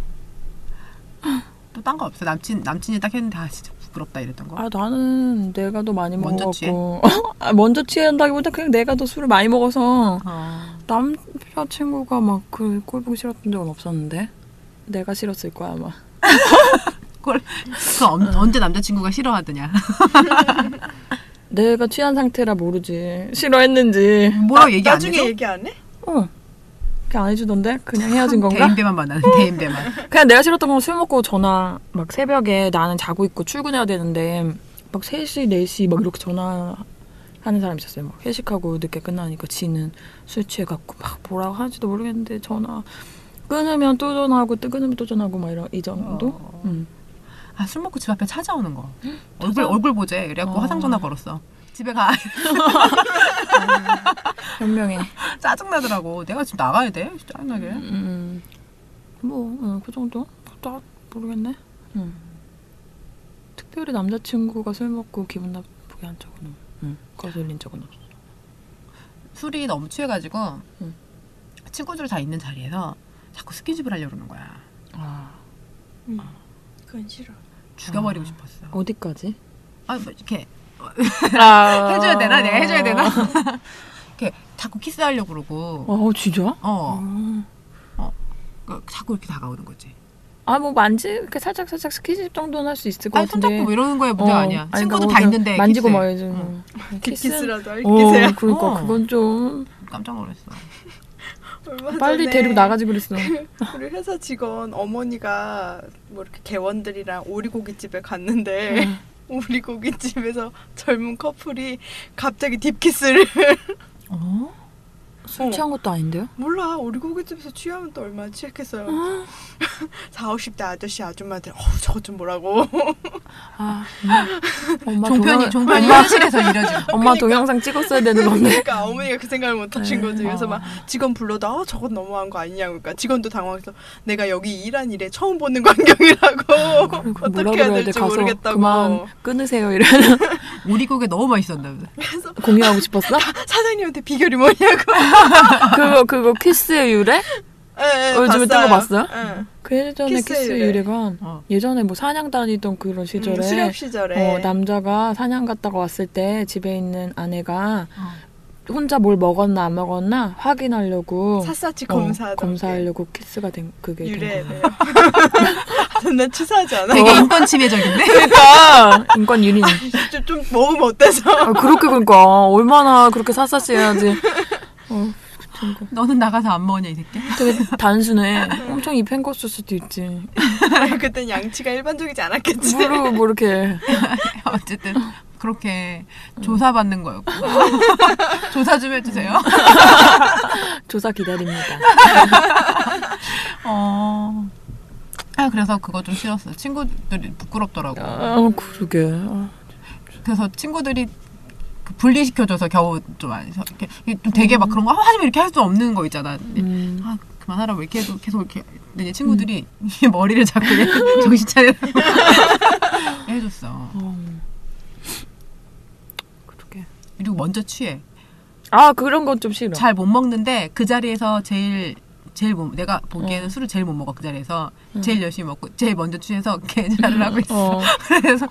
또 딴 거 없어. 남친 남친이 딱 했는데 아 진짜 부끄럽다 이랬던 거. 아 나는 내가 더 많이 먼저 먹어갖고 *laughs* 아, 먼저 취한다기보다 그냥 내가 더 술을 많이 먹어서 어. 남자친구가 막그꼴 보기 싫었던 적은 없었는데 내가 싫었을 거야 아마. *laughs* 그 언, 언제 남자친구가 싫어하더냐. *laughs* 내가 취한 상태라 모르지 싫어했는지. 뭐라고 얘기 안 나중에 해줘? 얘기 안 해? 어. 그냥 안 해주던데 그냥 헤어진 건가? 대인배만 만나는 대인배만. *laughs* 그냥 내가 싫었던 건 술 먹고 전화 막 새벽에 나는 자고 있고 출근해야 되는데 막 3시, 4시 막 이렇게 전화 하는 사람 있었어요. 막 회식하고 늦게 끝나니까 지는 술 취해갖고 막 뭐라고 하는지도 모르겠는데 전화 끊으면 또 전화하고 또 끊으면 또 전화하고 막 이런 이 정도? 어. 응. 아술 먹고 집 앞에 찾아오는 거. 얼굴 얼굴 보재. 그래갖고 어. 화상 전화 걸었어. 집에 가. 현명해. *laughs* 짜증 나더라고. 내가 지금 나가야 돼. 짜증나게. 음. 뭐, 응, 그 정도? 나 모르겠네. 응. 특별히 남자친구가 술 먹고 기분 나쁘게 한 적은, 응, 거슬린 적은 없어. 술이 너무 취해가지고 응. 친구들 다 있는 자리에서 자꾸 스킨십을 하려고 그러는 거야. 아. 응. 그건 싫어. 죽여버리고 아. 싶었어. 어디까지? 아, 뭐 이렇게 아. *laughs* 해줘야 되나? 내가 해줘야 되나? *laughs* 이렇게 자꾸 키스하려고 그러고, 어, 진짜? 어, 어. 그, 자꾸 이렇게 다가오는 거지. 아 뭐 만지 이렇게 살짝 살짝 스킨십 정도는 할 수 있을 것 아니 같은데. 손잡고 뭐 이러는 거에 문제가 어, 아니야. 아니, 친구들 그러니까 다뭐 있는데 만지고. 말이지. 응. 뭐. 딥키스 라도 할 어, 기세야. 그러니까 어. 그건 좀 깜짝 놀랐어. *laughs* 얼마 빨리 전에 데리고 나가지 그랬어. 우리 회사 직원 어머니가 뭐 이렇게 개원들이랑 오리고기집에 갔는데 응. 오리고기집에서 젊은 커플이 갑자기 딥키스를 어? 술 취한 것도 아닌데요? 몰라 오리고기집에서 취하면 또 얼마나 취했겠어요. 4, 50대 아저씨 아줌마들 어우 저거 좀 뭐라고 아, 엄마, 엄마 종편이 동영, 종편이 엄마, 현실에서 이뤄지는. 엄마 동영상 찍었어야 되는 건데. 그러니까 어머니가 그 생각을 못 하신 네. 거지. 그래서 어. 막 직원 불러다 어, 저건 너무한 거 아니냐고. 그러니까 직원도 당황해서 내가 여기 일한 일에 처음 보는 *laughs* 광경이라고 그리고 어떻게 해야 될지 가서 모르겠다고. 그만 끊으세요 이러면 오리고기 너무 맛있었나 보다. 공유하고 싶었어? 사장님한테 비결이 뭐냐고. *laughs* 그거 그거 키스의 유래? 예, 예, 어, 요즘에 뜬 거 봤어요? 예. 그 예전에 키스의 키스의 유래. 유래가 어. 예전에 뭐 사냥 다니던 그런 시절에 음, 수렵 시절에 어, 남자가 사냥 갔다가 왔을 때 집에 있는 아내가 어. 혼자 뭘 먹었나 안 먹었나 확인하려고 삿사치 어, 검사하던 검사하려고 키스가 된 그게. 나 치사하지 *laughs* 않아? 되게 인권 침해적인데. 그러니까 인권 유린. 좀, 좀 먹으면 어때서? 아, 그렇게 그러니까 얼마나 그렇게 샅샅이 해야지. 어, 그 너는 나가서 안 먹냐 이 새끼. 되게 단순해. *laughs* 엄청 입 헹궜을 수도 있지. *laughs* 그땐 양치가 일반적이지 않았겠지. 뭐로 뭐 이렇게 *laughs* 어쨌든 그렇게 조사받는 거였고. 조사 좀 해주세요. 조사 기다립니다. 어. 아 그래서 그거 좀 싫었어. 친구들이 부끄럽더라고. 아, 그러게. 아, 그래서 친구들이 그 분리시켜줘서 겨우 좀 안, 이렇게 좀 되게 막 그런 거 하지만 이렇게 할 수 없는 거 있잖아. 음. 아 그만하라고 이렇게 해도 계속 이렇게 내 친구들이 이 *laughs* 머리를 잡고 얘 *laughs* 정신 차려 *laughs* 해줬어. 어. 그러게. 그리고 먼저 취해. 아 그런 건 좀 싫어. 잘 못 먹는데 그 자리에서 제일 제일 못 내가 보기에는 어. 술을 제일 못 먹어 그 자리에서 음. 제일 열심히 먹고 제일 먼저 취해서 개지랄을 하고 있어. 어. 그래서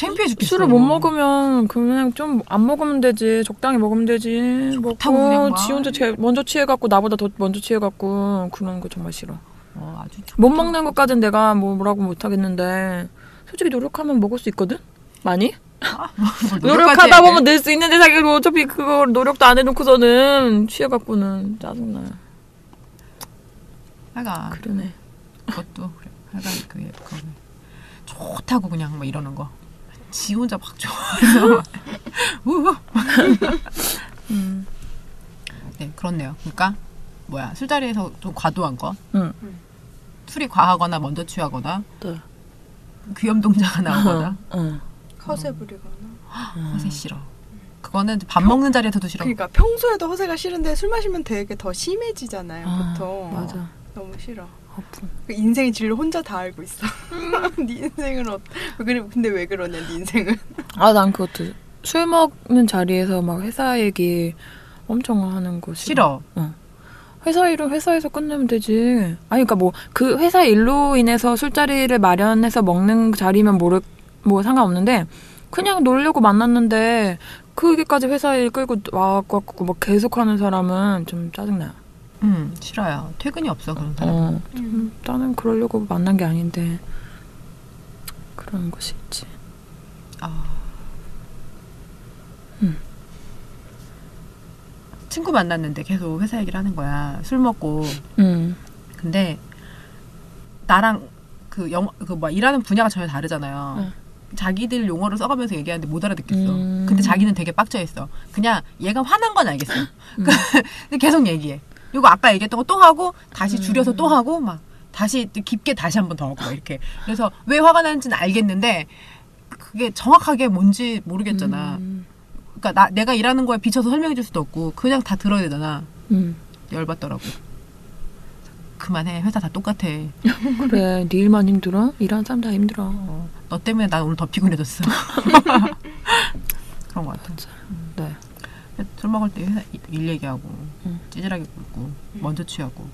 창피해 죽겠어. 술을 못 먹으면 그냥 좀 안 먹으면 되지. 적당히 먹으면 되지. 먹고 막. 지 혼자 제, 먼저 취해갖고 나보다 더 먼저 취해갖고 그런 거 정말 싫어. 어, 아주 못 먹는 것까진 내가 뭐 뭐라고 못하겠는데 솔직히 노력하면 먹을 수 있거든. 많이? *laughs* 뭘 노력까지 노력하다. 보면 늘 수 있는데 자기가 어차피 그거 노력도 안 해놓고서는 취해갖고는 짜증나. 하여간 그러네. 그것도 그래. 그게 그거는 좋다고 그냥 뭐 이러는 거. 지 혼자 막 좋아해서. *laughs* 음. 네 그렇네요. 그러니까 뭐야 술자리에서 좀 과도한 거. 응. 술이 과하거나 먼저 취하거나 네. 귀염 동자가 나오거나 응. 허세 부리거나. 허세 싫어. 그거는 밥 먹는 자리에서도 싫어. 그러니까 평소에도 허세가 싫은데 술 마시면 되게 더 심해지잖아요. 아, 보통. 맞아. 너무 싫어. 아픔. 그 인생의 진로 혼자 다 알고 있어. *laughs* 네 인생은 어, 왜 그래? 근데 왜 그러냐? 네 인생은. 아, 난 그것도 술 먹는 자리에서 막 회사 얘기 엄청 하는 거 싫어. 싫어. 회사 일은 회사에서 끝내면 되지. 아니, 그러니까 뭐 그 회사 일로 인해서 술자리를 마련해서 먹는 자리면 모르 뭐 상관없는데 그냥 놀려고 만났는데 그게까지 회사 일 끌고 와갖고 막 계속하는 사람은 좀 짜증나요. 음 싫어요. 퇴근이 없어 그런 사람. 어, 좀 나는 그러려고 만난 게 아닌데 그런 것이 있지. 아. 음. 친구 만났는데 계속 회사 얘기를 하는 거야. 술 먹고. 음, 근데 나랑 그 영어 그뭐 일하는 분야가 전혀 다르잖아요. 응. 자기들 용어를 써가면서 얘기하는데 못 알아듣겠어. 음. 근데 자기는 되게 빡쳐 있어. 그냥 얘가 화난 건 알겠어. 음. *laughs* 근데 계속 얘기해. 이거 아까 얘기했던 거 또 하고 다시 음. 줄여서 또 하고 막 다시 또 깊게 다시 한 번 더 하고 막 이렇게. 그래서 왜 화가 나는지는 알겠는데 그게 정확하게 뭔지 모르겠잖아. 음, 그러니까 나 내가 일하는 거에 비춰서 설명해 줄 수도 없고 그냥 다 들어야 되잖아. 음. 열받더라고. 그만해. 회사 다 똑같아. *laughs* 그래, 네 일만 힘들어? 일하는 사람 다 힘들어. 어, 너 때문에 난 오늘 더 피곤해졌어. *laughs* 그런 것 같아. 네. 술 먹을 때 회사 일 얘기하고 음. 찌질하게 굴고 먼저 취하고.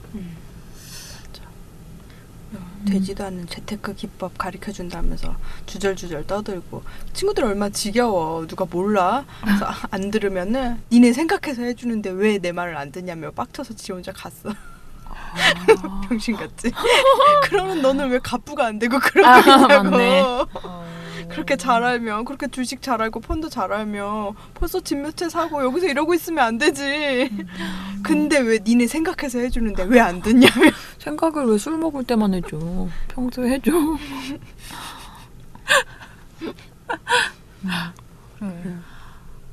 되지도 않는 재테크 기법 가르쳐 준다면서 주절주절 떠들고. 친구들 얼마 나 지겨워. 누가 몰라? 그래서 아, 안 들으면은 니네 생각해서 해주는데 왜 내 말을 안 듣냐며 빡쳐서 지 혼자 갔어. *laughs* 병신 같지. *laughs* 그러면 너는 왜 갑부가 안 되고 그러고 아, 있냐고. 맞네. *laughs* 그렇게 잘 알면 그렇게 주식 잘 알고 펀드 잘 알면 벌써 집 몇 채 사고 여기서 이러고 있으면 안 되지. 근데 왜 니네 생각해서 해주는데 왜 안 듣냐며. *laughs* 생각을 왜 술 먹을 때만 해줘. 평소에 해줘. 그래.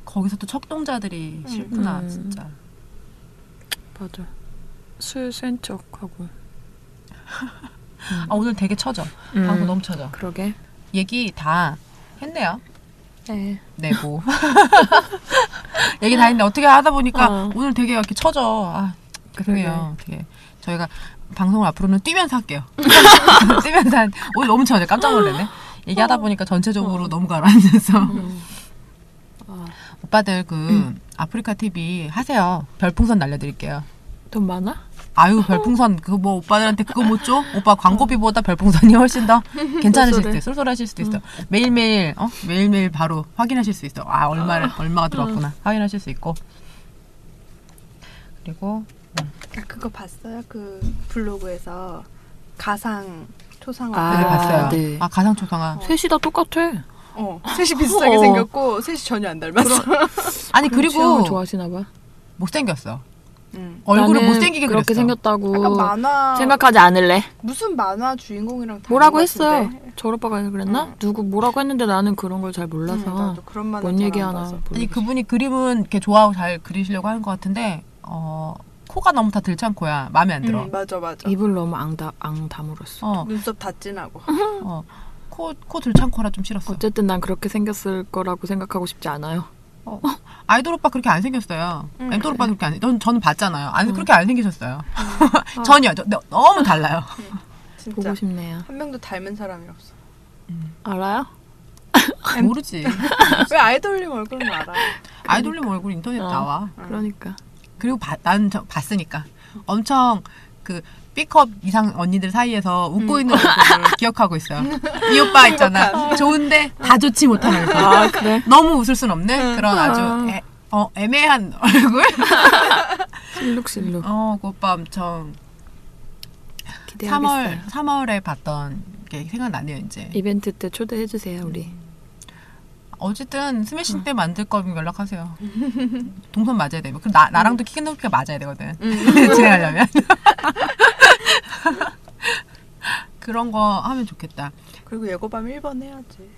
거기서 또 척동자들이 싫구나 음. 진짜. 맞아. 술센 척하고. 아 오늘 되게 처져. 음. 방송 너무 처져. 그러게. 얘기 다 했네요. 네. 내고 *laughs* *laughs* 얘기 다 했는데 어떻게 하다 보니까 어. 오늘 되게 이렇게 처져. 아 그러게요. 되게 저희가 방송을 앞으로는 뛰면서 할게요. *laughs* 뛰면서 한, 오늘 너무 처져. 깜짝 놀랐네. 얘기하다 보니까 전체적으로 너무 가라앉아서 음. 오빠들 그 아프리카 TV 하세요. 별풍선 날려드릴게요. 돈 많아? 아유 *laughs* 별풍선 그거 뭐 오빠들한테 그거 못 줘? 오빠 광고비보다 별풍선이 훨씬 더 괜찮으실 수도. 있어. 쏠쏠하실 수도 있어. 매일매일 어 매일매일 바로 확인하실 수 있어. 아 얼마를 얼마가 들어왔구나 확인하실 수 있고 그리고 아, 그거 봤어요? 그 블로그에서 가상 초상화. 아, 봤어요. 네. 아 가상 초상화. 셋이 다 똑같아. 어, *laughs* 셋이 비슷하게 어. 생겼고 셋이 전혀 안 닮았어. 아니 그리고 좋아하시나 봐. 못생겼어. 응. 얼굴을 나는 못생기게 그렇게. 생겼다고 만화 생각하지 않을래. 무슨 만화 주인공이랑 뭐라고 것 했어? 같은데. 저 오빠가 그랬나? 응. 누구 뭐라고 했는데 나는 그런 걸 잘 몰라서 응, 만화 뭔 잘안 얘기 하나 봐서. 아니. 그분이 그림은 이렇게 좋아하고 잘 그리시려고 하는 것 같은데 어 코가 너무 다 들창코야. 마음에 안 들어. 응, 맞아 맞아. 입을 너무 앙다 앙 다물었어. 어, 눈썹 다 진하고. *laughs* 어. 코, 코 들창코라 좀 싫었어. 어쨌든 난 그렇게 생겼을 거라고 생각하고 싶지 않아요. *laughs* 아이돌 오빠 그렇게 안 생겼어요. 응, 아이돌 오빠 그렇게 안, 전, 저는 봤잖아요. 안, 응. 그렇게 안 생기셨어요. 아. *laughs* 전혀. 저, 너, 너무 달라요. 진짜 보고 싶네요. 한 명도 닮은 사람이 없어. 알아요? *laughs* 모르지. *laughs* 왜 아이돌님 얼굴은 알아? 아이돌님 얼굴 인터넷 어. 나와. 그러니까. 그리고 바, 난 저, 봤으니까. 엄청 그 B컵 이상 언니들 사이에서 웃고 음. 있는 얼굴을 *laughs* 기억하고 있어요. 이 오빠 있잖아. 좋은데 다 좋지 못한 얼굴. 아 그래? 너무 웃을 순 없는 응. 그런 아주 아. 애, 어, 애매한 *laughs* 얼굴? 실룩실룩 어, 그 오빠 엄청 기대하겠어요. 3월 3월에 봤던 게 생각나네요, 이제. 이벤트 때 초대해 주세요 우리. 어쨌든 스매싱 때 만들 거면 연락하세요. 동선 맞아야 되면. 그럼 나 나랑도 키 높이가 맞아야 되거든. *laughs* 진행하려면. *laughs* 그런 거 하면 좋겠다. 그리고 예고밤 1번 해야지.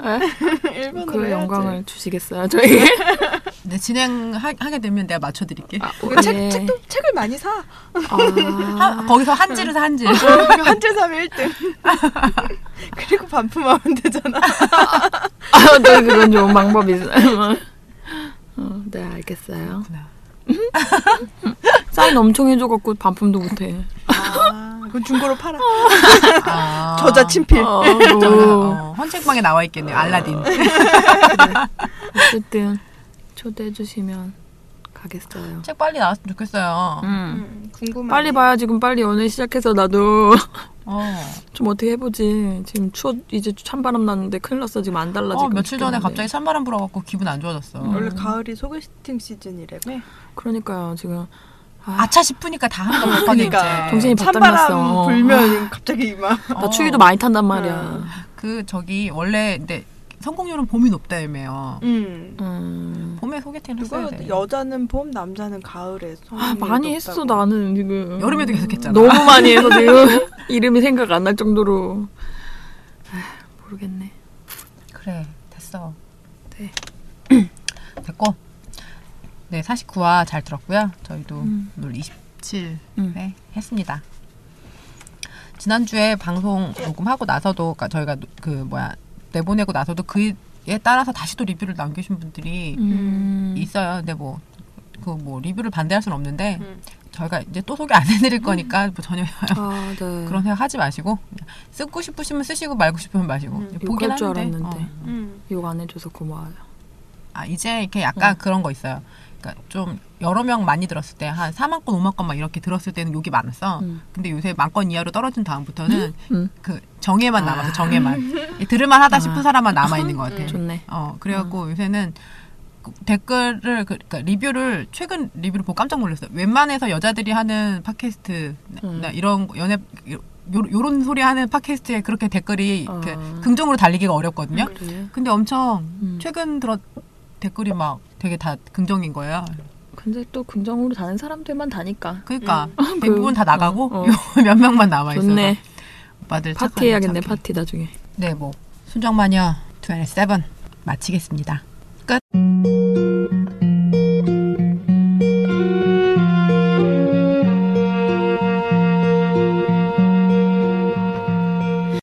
에? 1번으로 그 해야지. 영광을 주시겠어요 저에게? 네, 진행하게 되면 내가 맞춰드릴게. 아, 이거 책, 네. 책도, 책을 많이 사. 아, 한- 거기서 한지를 사, 한지. 한재 사면 1등. *laughs* 그리고 반품하면 되잖아. 아, 네, 그런 좋은 방법이 있어요. *laughs* 어, 네, 알겠어요. *laughs* 사인 엄청 해줘갖고 반품도 못해. 아, 그건 중고로 팔아. 아. 저자 친필. 어, *laughs* 뭐. 어, 헌책방에 나와 있겠네요. 알라딘. *laughs* 어쨌든 초대해 주시면 가겠어요. 책 빨리 나왔으면 좋겠어요. 음. 음, 궁금하네. 빨리 봐야 지금 빨리 연애 시작해서 나도 어. *laughs* 좀 어떻게 해보지. 지금 추워 이제 찬바람 났는데 큰일 났어 지금 안 달라지고. 어, 며칠 전에. 갑자기 찬바람 불어갖고 기분 안 좋아졌어. 음. 원래 가을이 소개팅 시즌이라며. 그러니까요 지금 아, 아차 싶으니까 다 한번 못하게 그러니까. 정신이 찬바람 바닥났어. 불면 갑자기 막. 나 어. 추위도 많이 탄단 말이야. 그 저기 원래 근데 성공률은 봄이 높다며요. 음. 음. 봄에 소개팅을 했어야 돼. 여자는 봄, 남자는 가을에. 아, 많이 높다고. 했어 나는 지금. 여름에도 계속 했잖아. 너무 많이 해서 지금 *laughs* 이름이 생각 안 날 정도로. 아, 모르겠네. 그래 됐어. 네. *clears throat* 됐고. 네 49화 잘 들었고요. 저희도 음. 오늘 27회 음. 했습니다. 지난주에 방송 녹음하고 나서도 그러니까 저희가 노- 그 뭐야 내보내고 나서도 그에 따라서 다시 또 리뷰를 남겨주신 분들이 음. 있어요. 근데 뭐 그 뭐 리뷰를 반대할 수는 없는데 음. 저희가 이제 또 소개 안 해드릴 거니까 뭐 전혀 *laughs* 아, 네. 그런 생각 하지 마시고 쓰고 싶으시면 쓰시고 말고 싶으면 마시고 음, 보긴 하는데 알았는데. 어. 음. 욕 안 해줘서 고마워요. 아 이제 이렇게 약간 어. 그런 거 있어요. 그러니까 좀 여러 명 많이 들었을 때 한 4만 건, 5만 건 막 이렇게 들었을 때는 욕이 많았어. 음. 근데 요새 만 건 이하로 떨어진 다음부터는 음. 그 정예만 남아서 아. 정예만 *laughs* 이 들을만 하다 싶은 아. 사람만 남아 있는 것 같아. 음. 좋네. 어 그래갖고 요새는 그 댓글을 그, 그러니까 리뷰를 최근 리뷰를 보고 깜짝 놀랐어요. 웬만해서 여자들이 하는 팟캐스트 음. 나 이런 거, 연애 요, 요런 소리 하는 팟캐스트에 그렇게 댓글이 아. 그 긍정으로 달리기가 어렵거든요. 그래. 근데 엄청 음. 최근 들어 댓글이 막 되게 다 긍정인 거예요. 근데 또 긍정으로 다는 사람들만 다니까. 그러니까 음. *laughs* 대부분 다 나가고 어, 어. *laughs* 몇 명만 남아 있어서 좋네. 오빠들 파티 해야겠네 착해. 파티 나중에. 네, 뭐 순정마녀 27 마치겠습니다. 끝.